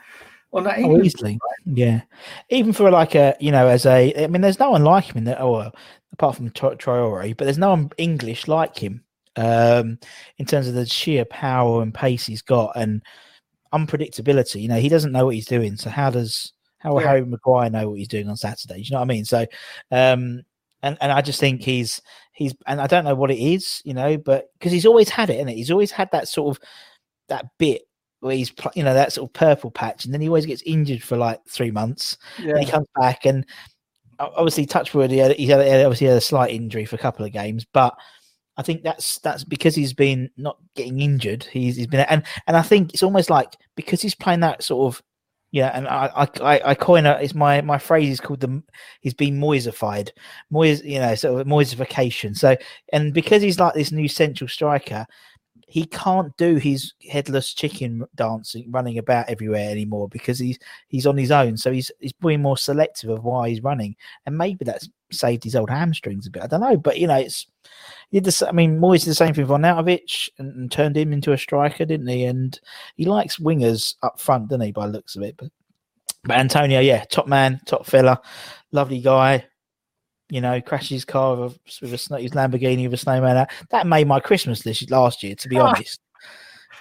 on that Oh, easily. Yeah. Even for like a, you know, as a, I mean, there's no one like him in there. Oh, well, apart from Traore, but there's no one English like him um, in terms of the sheer power and pace he's got and unpredictability. You know, he doesn't know what he's doing. So how does, how will Yeah. Harry Maguire know what he's doing on Saturday? Do you know what I mean? So, um, and, and I just think he's, he's, and I don't know what it is, you know, but because he's always had it, and he's always had that sort of, that bit where he's you know that sort of purple patch, and then he always gets injured for like three months, Yeah. and he comes back and obviously touchwood he had, he had, obviously had a slight injury for a couple of games, but I think that's that's because he's been not getting injured. He's he's been and and I think it's almost like because he's playing that sort of yeah, and I I I, coin a, it's my my phrase is called the he's been Moisified, Moise you know sort of Moisification. So and because he's like this new central striker, he can't do his headless chicken dancing running about everywhere anymore because he's he's on his own. So he's he's being more selective of why he's running, and maybe that's saved his old hamstrings a bit. I don't know, but you know it's the, s- I mean, Moyes did the same thing for Arnautovic and, and turned him into a striker, didn't he? And he likes wingers up front, doesn't he? By looks of it, but but Antonio, yeah, top man, top fella, lovely guy. You know, crashed his car with a, with a his Lamborghini with a snowman out. That made my Christmas list last year, to be Ah. honest.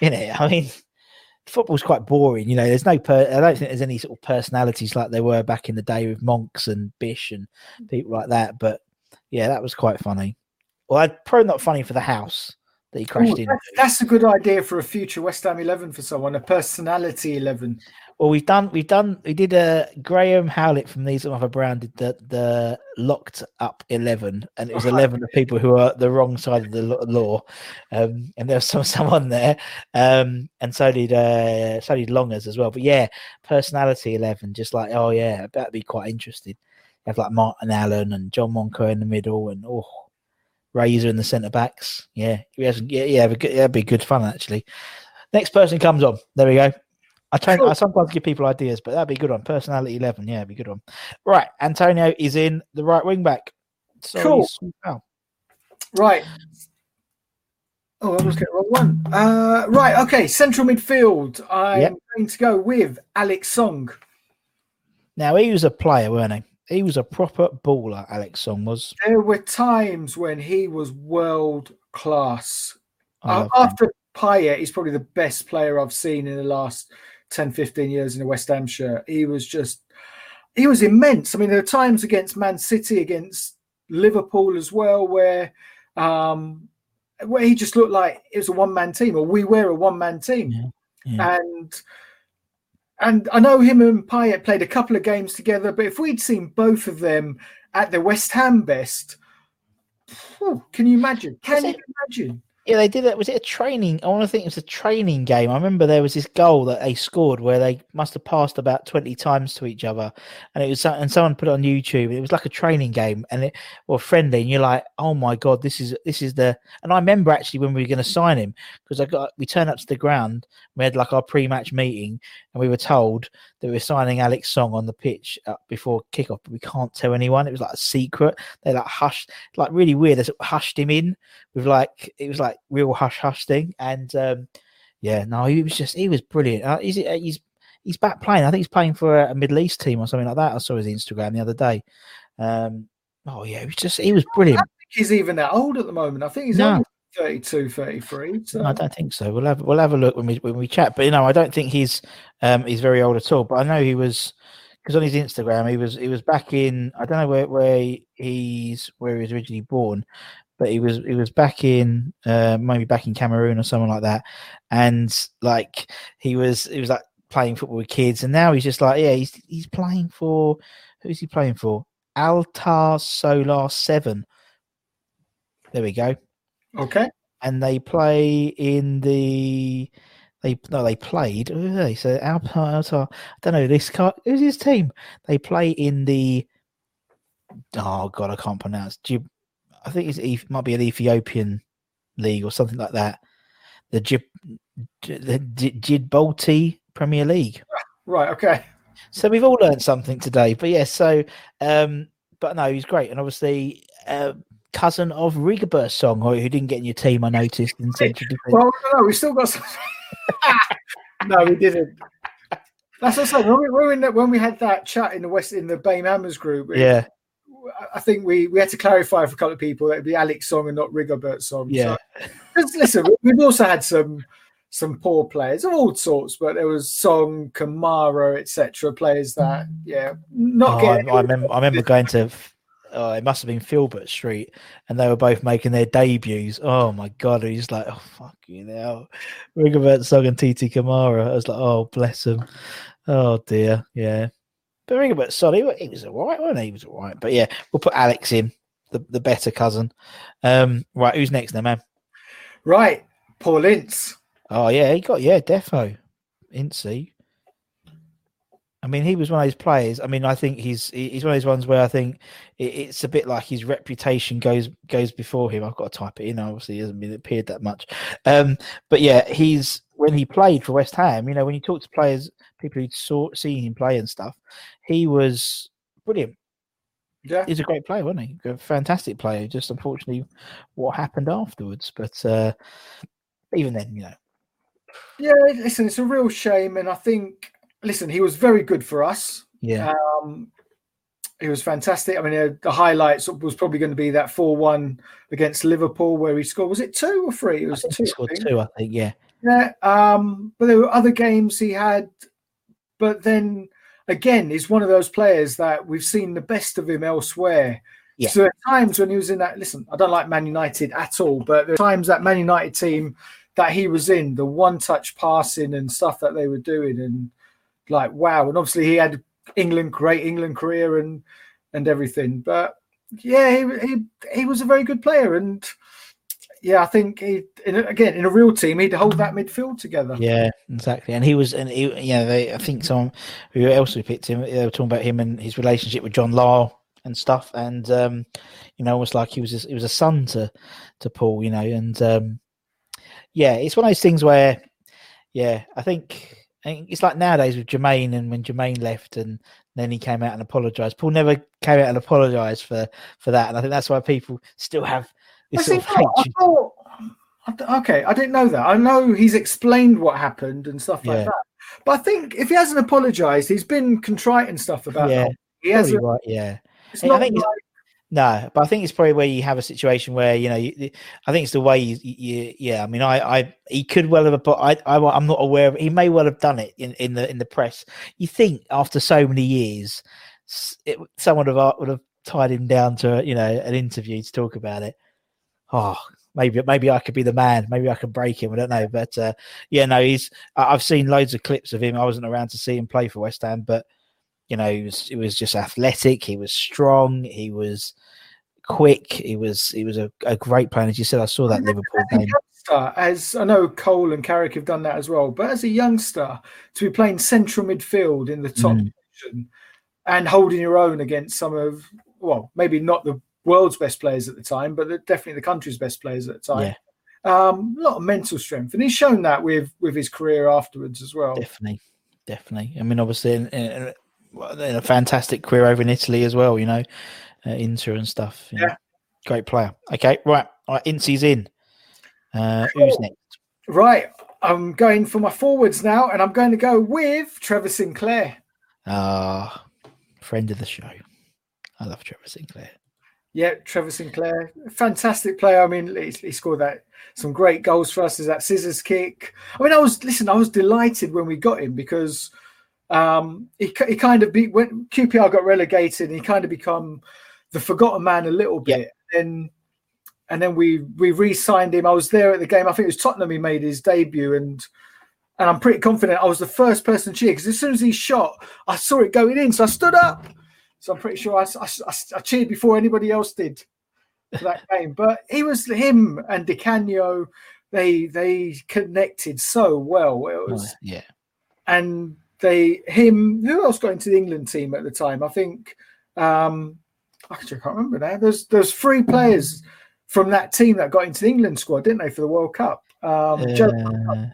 You know, I mean, football's quite boring. You know, there's no, per- I don't think there's any sort of personalities like there were back in the day with Monks and Bish and people like that. But yeah, that was quite funny. Well, I'd probably not funny for the house that he crashed Ooh, in. that's, a good idea for a future West Ham eleven for someone, a personality eleven. Well, we've done, we've done, we did a Graham Howlett from these other brand did the the locked up eleven, and it was eleven of people who are the wrong side of the law, um, and there was some (laughs) someone there, um, and so did uh, so did Longers as well. But yeah, personality eleven, just like oh yeah, that'd be quite interesting. You have like Martin Allen and John Moncur in the middle, and oh, Razor in the centre backs. Yeah. Yeah, yeah, that'd be good- that'd be good fun actually. Next person comes on. There we go. I. I sometimes give people ideas, but that'd be a good one. Personality eleven. Yeah, it'd be good one. Right, Antonio is in the right wing back. So Cool. oh, Right. Oh, I was getting wrong one. Uh, right. Okay. Central midfield. I'm Yep. going to go with Alex Song. Now he was a player, weren't he? He was a proper baller. Alex Song was. There were times when he was world class. Uh, after Payet, he's probably the best player I've seen in the last 10, 15 years in a West Ham shirt. He was just, he was immense. I mean, there are times against Man City, against Liverpool as well, where um, where he just looked like it was a one man team, or we were a one man team. Yeah, yeah. And and I know him and Payet played a couple of games together, but if we'd seen both of them at the West Ham best, phew, can you imagine? Can you imagine? Yeah, they did that. Was it a training? I want to think it was a training game. I remember there was this goal that they scored where they must have passed about twenty times to each other, and it was and someone put it on YouTube. It was like a training game, and it or friendly, and you're like, oh my god, this is this is the. And I remember actually when we were going to sign him because I got we turned up to the ground, we had like our pre-match meeting, and we were told that we were signing Alex Song on the pitch uh, before kickoff, but we can't tell anyone. It was like a secret. They like hushed, like really weird. They hushed him in with like it was like real hush hush thing and um yeah no he was just he was brilliant uh, he's he's he's back playing i think he's playing for a, a middle east team or something like that i saw his instagram the other day um oh yeah he was just he was brilliant I think He's even that old at the moment. I think he's No. only 32, 33. So No, I don't think so. We'll have we'll have a look when we when we chat. But you know, I don't think he's um he's very old at all. But I know he was because on his Instagram he was he was back in I don't know where where he's where he was originally born, but he was he was back in uh maybe back in Cameroon or something like that, and like he was he was like playing football with kids, and now he's just like yeah he's he's playing for who's he playing for? Arta Solar Seven. There we go. Okay. and they play in the they no they played who are they? So Alpha, Alpha I don't know this car who's his team? They play in the oh god I can't pronounce Jib, I think it's Eth- might be an Ethiopian league or something like that the Jib, the Djibouti Premier League (laughs) Right. Okay. so we've all learned something today. But yes, so um, but no, he's great, and obviously uh, cousin of Rigobert Song, who who didn't get in your team, I noticed in central. Well, no, we still got some. (laughs) no, we didn't. That's what I'm saying. When we, when, we, when we had that chat in the West in the BAME Hammers group, it- yeah, I think we, we had to clarify for a couple of people that it'd be Alex Song and not Rigobert Song. yeah, (laughs) So, listen, we- we've also had some some poor players of all sorts, but there was Song, Camara, etc. Players that, yeah, not Oh, I, getting. I remember. I remember going to oh, it must have been Filbert Street, and they were both making their debuts. Oh my god! He's like, oh fuck you now, Rigobert Song and Titi Camara. I was like, oh bless him. Oh dear, yeah. But Rigobert Song, he, he was all right, wasn't he? He was all right. But yeah, we'll put Alex in, the, the better cousin. Um, right, who's next now, man? Right, Paul Ince. Oh yeah, he got yeah, defo, Incy. I mean, he was one of those players. I mean, I think he's he's one of those ones where I think it's a bit like his reputation goes goes before him. I've got to type it in. Obviously, he hasn't been appeared that much, um, but yeah, he's when he played for West Ham. You know, when you talk to players, people who saw seen him play and stuff, he was brilliant. Yeah, He's a great player, wasn't he? A fantastic player. Just unfortunately, what happened afterwards. But uh, even then, you know, yeah. Listen, it's a real shame, and I think listen, he was very good for us. yeah, Um, he was fantastic. I mean, uh, the highlights was probably going to be that four-one against Liverpool, where he scored. Was it two or three? It I was two. he I scored think. two. I think, yeah, Yeah, um, but there were other games he had, but then again, he's one of those players that we've seen the best of him elsewhere. Yeah. So at times when he was in that, listen, I don't like Man United at all, but there times that Man United team that he was in, the one-touch passing and stuff that they were doing, and like wow, and obviously he had England, great England career and and everything, but yeah, he he he was a very good player and. Yeah, I think he in, again in a real team he'd hold that midfield together. yeah, exactly. And he was, and he, know, they, I think someone who else picked him, they were talking about him and his relationship with John Lyall and stuff, and um, you know, almost like he was, a, he was a son to to Paul, you know, and um, yeah, it's one of those things where, yeah, I think. It's like nowadays with Jermaine, and when Jermaine left, and then he came out and apologized. Paul never came out and apologized for for that, and I think that's why people still have this sort of not. I hatred. thought, okay, I didn't know that. I know he's explained what happened and stuff like Yeah. that. But I think if he hasn't apologized, he's been contrite and stuff about Yeah, that. He hasn't. right, yeah. It's I not think like- No, but I think it's probably where you have a situation where you know, you, I think it's the way you, you yeah. I mean, I, I, he could well have, but I, I, I'm not aware of. He may well have done it in, in the in the press. You think after so many years, it, someone would have would have tied him down to you know an interview to talk about it. Oh, maybe maybe I could be the man. Maybe I could break him. I don't know, but uh, yeah, no, he's. I've seen loads of clips of him. I wasn't around to see him play for West Ham, but you know, he was he was just athletic. He was strong. He was quick. He was he was a, a great player. As you said, I saw that Liverpool game. as I know Cole and Carrick have done that as well, but as a youngster to be playing central midfield in the top Mm. and holding your own against some of well, maybe not the world's best players at the time, but the- definitely the country's best players at the time. Um, a lot of mental strength, and he's shown that with with his career afterwards as well. Definitely, definitely. I mean, obviously, in, in a fantastic career over in Italy as well. You know, uh, Inter and stuff. you know. Yeah. great player. Okay, right. All right, Incy's in. Uh, who's next? Right, I'm going for my forwards now, and I'm going to go with Trevor Sinclair. Ah, friend of the show. I love Trevor Sinclair. Yeah, Trevor Sinclair, fantastic player. I mean, he, he scored that some great goals for us. Is that scissors kick? I mean, I was listen. I was delighted when we got him because um, he he kind of be when QPR got relegated, he kind of become the forgotten man a little bit. And and then we we re-signed him. I was there at the game. I think it was Tottenham. He made his debut, and and I'm pretty confident I was the first person to cheer because as soon as he shot, I saw it going in, so I stood up. So I'm pretty sure I, I, I- cheered before anybody else did for that (laughs) game. But he was him and Di Canio. They they connected so well. It was yeah, and they him who else got into the England team at the time? I think um actually I can't remember now. There's there's three players from that team that got into the England squad, didn't they, for the World Cup? Um Joe- Uh,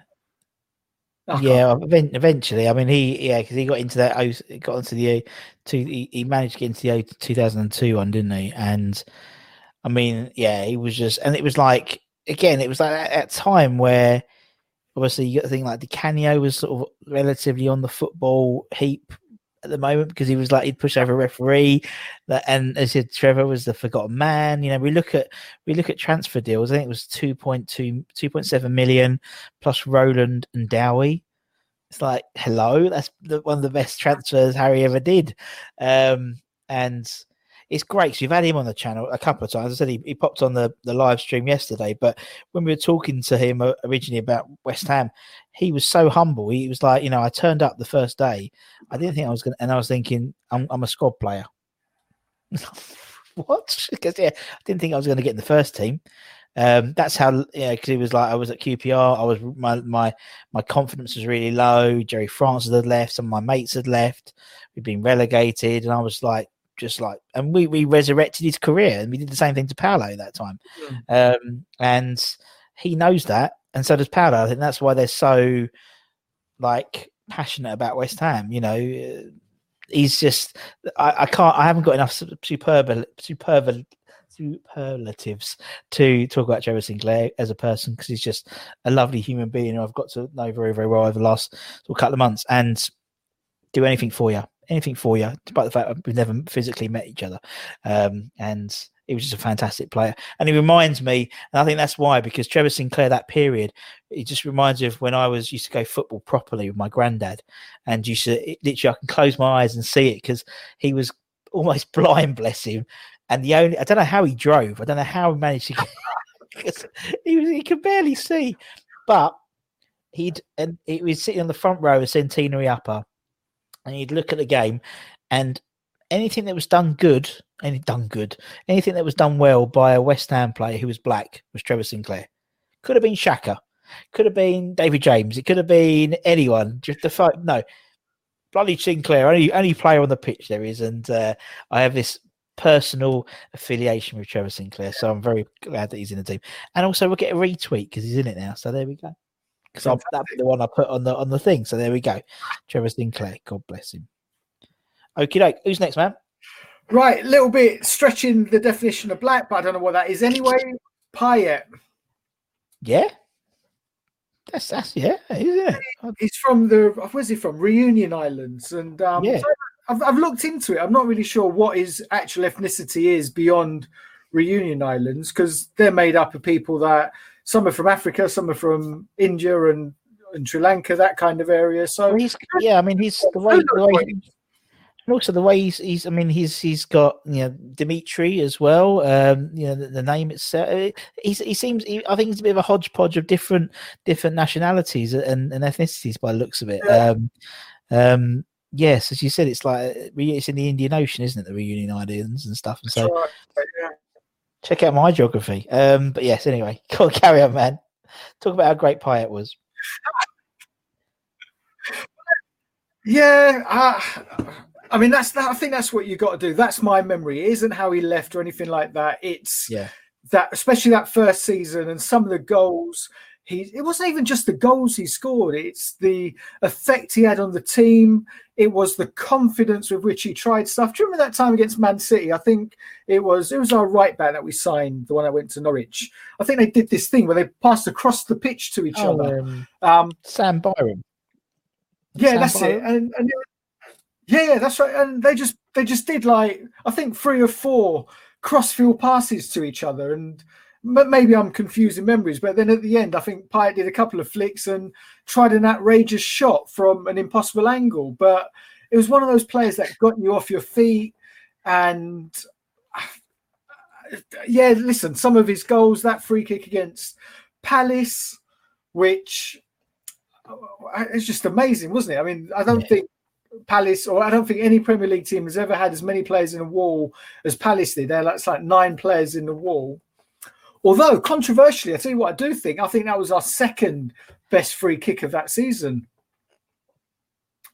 I can't- yeah. Eventually, I mean, he yeah, because he got into that. oh, Got into the two. He, he managed to get into the 2002 one, didn't he? And I mean, yeah, he was just, and it was like again, it was like that, that time where obviously you got to think like Di Canio was sort of relatively on the football heap at the moment because he was like he'd push over a referee that and as said Trevor was the forgotten man. You know we look at we look at transfer deals. I think it was 2.2 2.7 million plus Rowland and Dowie. It's like hello that's the, one of the best transfers Harry ever did. Um and it's great. So you've had him on the channel a couple of times. I said he, he popped on the, the live stream yesterday, but when we were talking to him uh, originally about West Ham, he was so humble. He was like, you know, I turned up the first day. I didn't think I was going to, and I was thinking, I'm, I'm a squad player. (laughs) what? (laughs) Because, yeah, I didn't think I was going to get in the first team. Um, that's how, yeah, because he was like, I was at QPR. I was, my, my, my confidence was really low. Gerry Francis had left. Some of my mates had left. We'd been relegated. And I was like, just like, and we, we resurrected his career and we did the same thing to Paolo that time. Um, and he knows that. And so does Paolo. I think that's why they're so like passionate about West Ham. You know, he's just, I, I can't, I haven't got enough superb, superb, superlatives to talk about Trevor Sinclair as a person because he's just a lovely human being who I've got to know very, very well over the last sort of couple of months and do anything for you anything for you, despite the fact that we've never physically met each other. Um, and he was just a fantastic player. And he reminds me, and I think that's why, because Trevor Sinclair, that period, it just reminds me of when I was used to go football properly with my granddad. And you should literally, I can close my eyes and see it because he was almost (laughs) blind, bless him. And the only, I don't know how he drove. I don't know how he managed to get, (laughs) he, was, he could barely see. But he'd, and he was sitting on the front row of Centenary Upper and you'd look at the game and anything that was done good, any done good, anything that was done well by a West Ham player who was black was Trevor Sinclair. Could have been Xhaka, could have been David James, it could have been anyone. Just the fact, no, bloody Sinclair, only only player on the pitch there is, and uh, I have this personal affiliation with Trevor Sinclair, so I'm very glad that he's in the team. And also, we'll get a retweet because he's in it now. So there we go because that's the one I put on the on the thing. So there we go. Trevor Sinclair, God bless him. Okay, doke. Who's next, man? Right, a little bit stretching the definition of black, but I don't know what that is anyway. Payet. Yeah. That's that's yeah, isn't it? He's from the where's he from? Reunion Islands, and um, yeah. I've, I've looked into it. I'm not really sure what his actual ethnicity is beyond Reunion Islands because they're made up of people that some are from Africa, some are from India and, and Sri Lanka, that kind of area. So he's yeah, I mean he's the way, the way and also the way he's, he's I mean he's he's got you know Dimitri as well. Um, you know the, the name itself. Uh, he's, he seems he, I think he's a bit of a hodgepodge of different different nationalities and, and ethnicities by looks of it. Yeah. Um, um, yes, as you said, it's like it's in the Indian Ocean, isn't it? The Reunion Islands and stuff. And so, right. yeah. Check out my geography. Um, but yes, anyway, (laughs) go on, carry on, man. Talk about how great Payet was. Yeah, uh, I mean that's that. I think that's what you got to do. That's my memory. It isn't how he left or anything like that. It's yeah that, especially that first season and some of the goals he it wasn't even just the goals he scored it's the effect he had on the team. It was the confidence with which he tried stuff. Do you remember that time against man city? I think it was it was our right back that we signed the one that went to norwich. I think they did this thing where they passed across the pitch to each oh, other. um, um, sam byram. Yeah sam that's byram? it and, and it, yeah yeah that's right. And they just they just did like i think three or four crossfield passes to each other. And maybe I'm confusing memories, but then at the end, I think Payet did a couple of flicks and tried an outrageous shot from an impossible angle. But it was one of those players that got you off your feet. And (sighs) yeah, listen, some of his goals, that free kick against Palace, which uh, it's just amazing, wasn't it? I mean, I don't yeah. think Palace, or I don't think any Premier League team has ever had as many players in a wall as Palace did. They're like, like nine players in the wall. Although controversially, I tell you what, I do think I think that was our second best free kick of that season.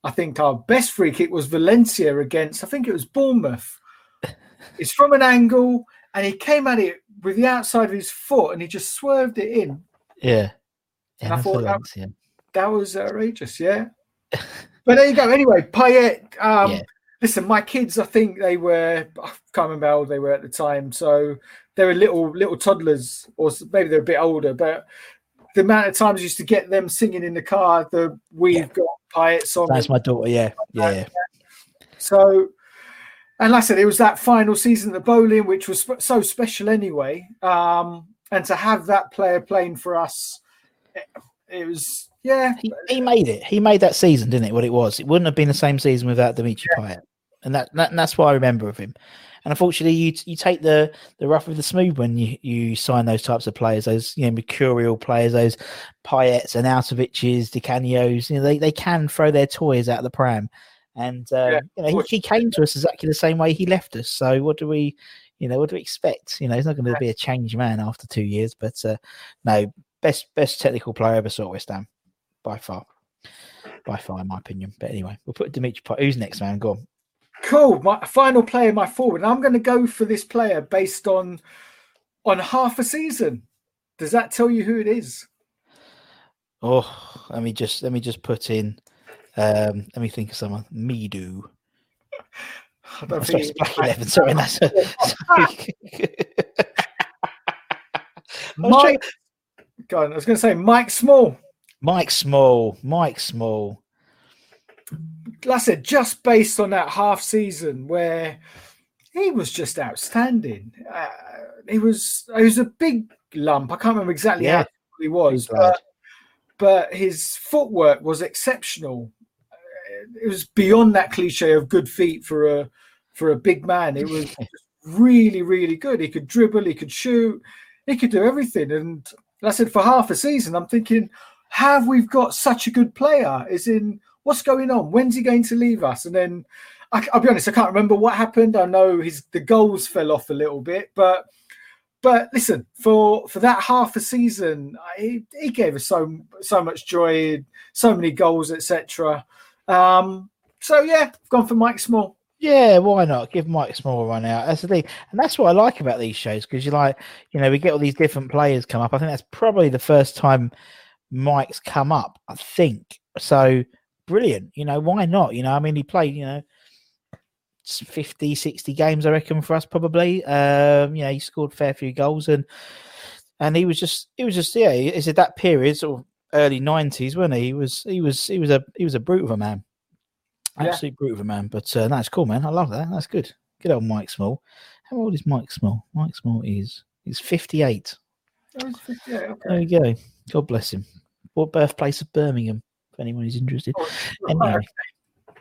I think our best free kick was Valencia against, I think it was Bournemouth. (laughs) it's from an angle, and he came at it with the outside of his foot, and he just swerved it in. Yeah, and I thought that, that, was outrageous. Yeah, (laughs) but there you go. Anyway, Payet. Um, yeah. Listen, my kids, I think they were, I can't remember how old they were at the time. So they were little little toddlers, or maybe they're a bit older, but the amount of times I used to get them singing in the car, the we've yeah. got Payet song. That's my daughter, yeah. yeah. yeah. So, and like I said, it was that final season of the Boleyn, which was so special anyway. Um, and to have that player playing for us, it, it was, yeah. He, he, made it. He made that season, didn't it? What it was. It wouldn't have been the same season without Dimitri yeah. Payet. And that, that and that's what I remember of him. And unfortunately, you you take the the rough with the smooth when you, you sign those types of players, those you know mercurial players, those Payets and Arnautovic's, Di Canios. You know they, they can throw their toys out of the pram, and um, Yeah, you know he, he came to us exactly the same way he left us. So what do we, you know, what do we expect? You know, he's not going to be a changed man after two years, but uh, no, best best technical player ever saw West Ham by far, by far in my opinion. But anyway, we'll put Dimitri. Payet. Who's next, man? Go on. Cool. My final player, my forward. And I'm going to go for this player based on on half a season. Does that tell you who it is? Oh, let me just let me just put in. Um, let me think of someone. Midu. I don't Oh, think sorry, it's Black Eleven. Sorry, that's. Was (laughs) trying- (laughs) Mike. I was going to say Mike Small. Mike Small. Mike Small. Like I said, just based on that half season where he was just outstanding. Uh, he was. He was a big lump. I can't remember exactly Yeah. how he was, but, but his footwork was exceptional. Uh, It was beyond that cliche of good feet for a for a big man. It was (laughs) really, really good. He could dribble, he could shoot, he could do everything. And like I said, for half a season, I'm thinking, have we got such a good player? Is in what's going on? When's he going to leave us? And then I, will be honest, I can't remember what happened. I know his the goals fell off a little bit, but but listen, for for that half a season, he, he gave us so so much joy, so many goals, etc. Um, so yeah, I've gone for Mike Small. Yeah, why not? Give Mike Small a run out. That's the thing. And that's what I like about these shows because you like, you know, we get all these different players come up. I think that's probably the first time Mike's come up, I think. So brilliant. You know, why not? You know, I mean, he played, you know, 50, 60 games, I reckon, for us probably. Um, you know, he scored a fair few goals and and he was just he was just yeah, it's at that period, sort of early nineties, wasn't he? He was he was he was a he was a brute of a man. Yeah. Absolute brute of a man. But uh, that's cool, man. I love that. That's good. Good old Mike Small. How old is Mike Small? Mike Small is he's fifty eight. Yeah, There okay. we go. God bless him. What birthplace of Birmingham, if anyone is interested. Anyway,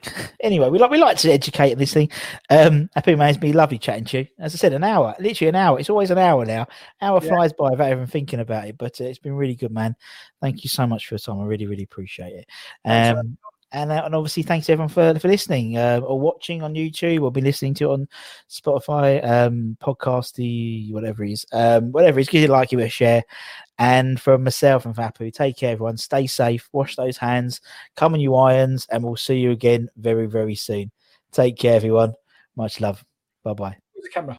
(laughs) anyway, we like we like to educate in this thing. Um, Happy man, it's been lovely chatting to you. As I said, an hour, literally an hour. It's always an hour now. Hour Yeah. flies by without even thinking about it. But uh, it's been really good, man. Thank you so much for your time. I really, really appreciate it. Um, and, uh, and obviously, thanks everyone for, for listening uh, or watching on YouTube or been listening to it on Spotify, um, podcasty, whatever it is, um, whatever it is. Give it a like, give it a share. And from myself and Vapu, take care, everyone. Stay safe, wash those hands, come on, you irons, and we'll see you again very, very soon. Take care, everyone. Much love. Bye bye. The camera.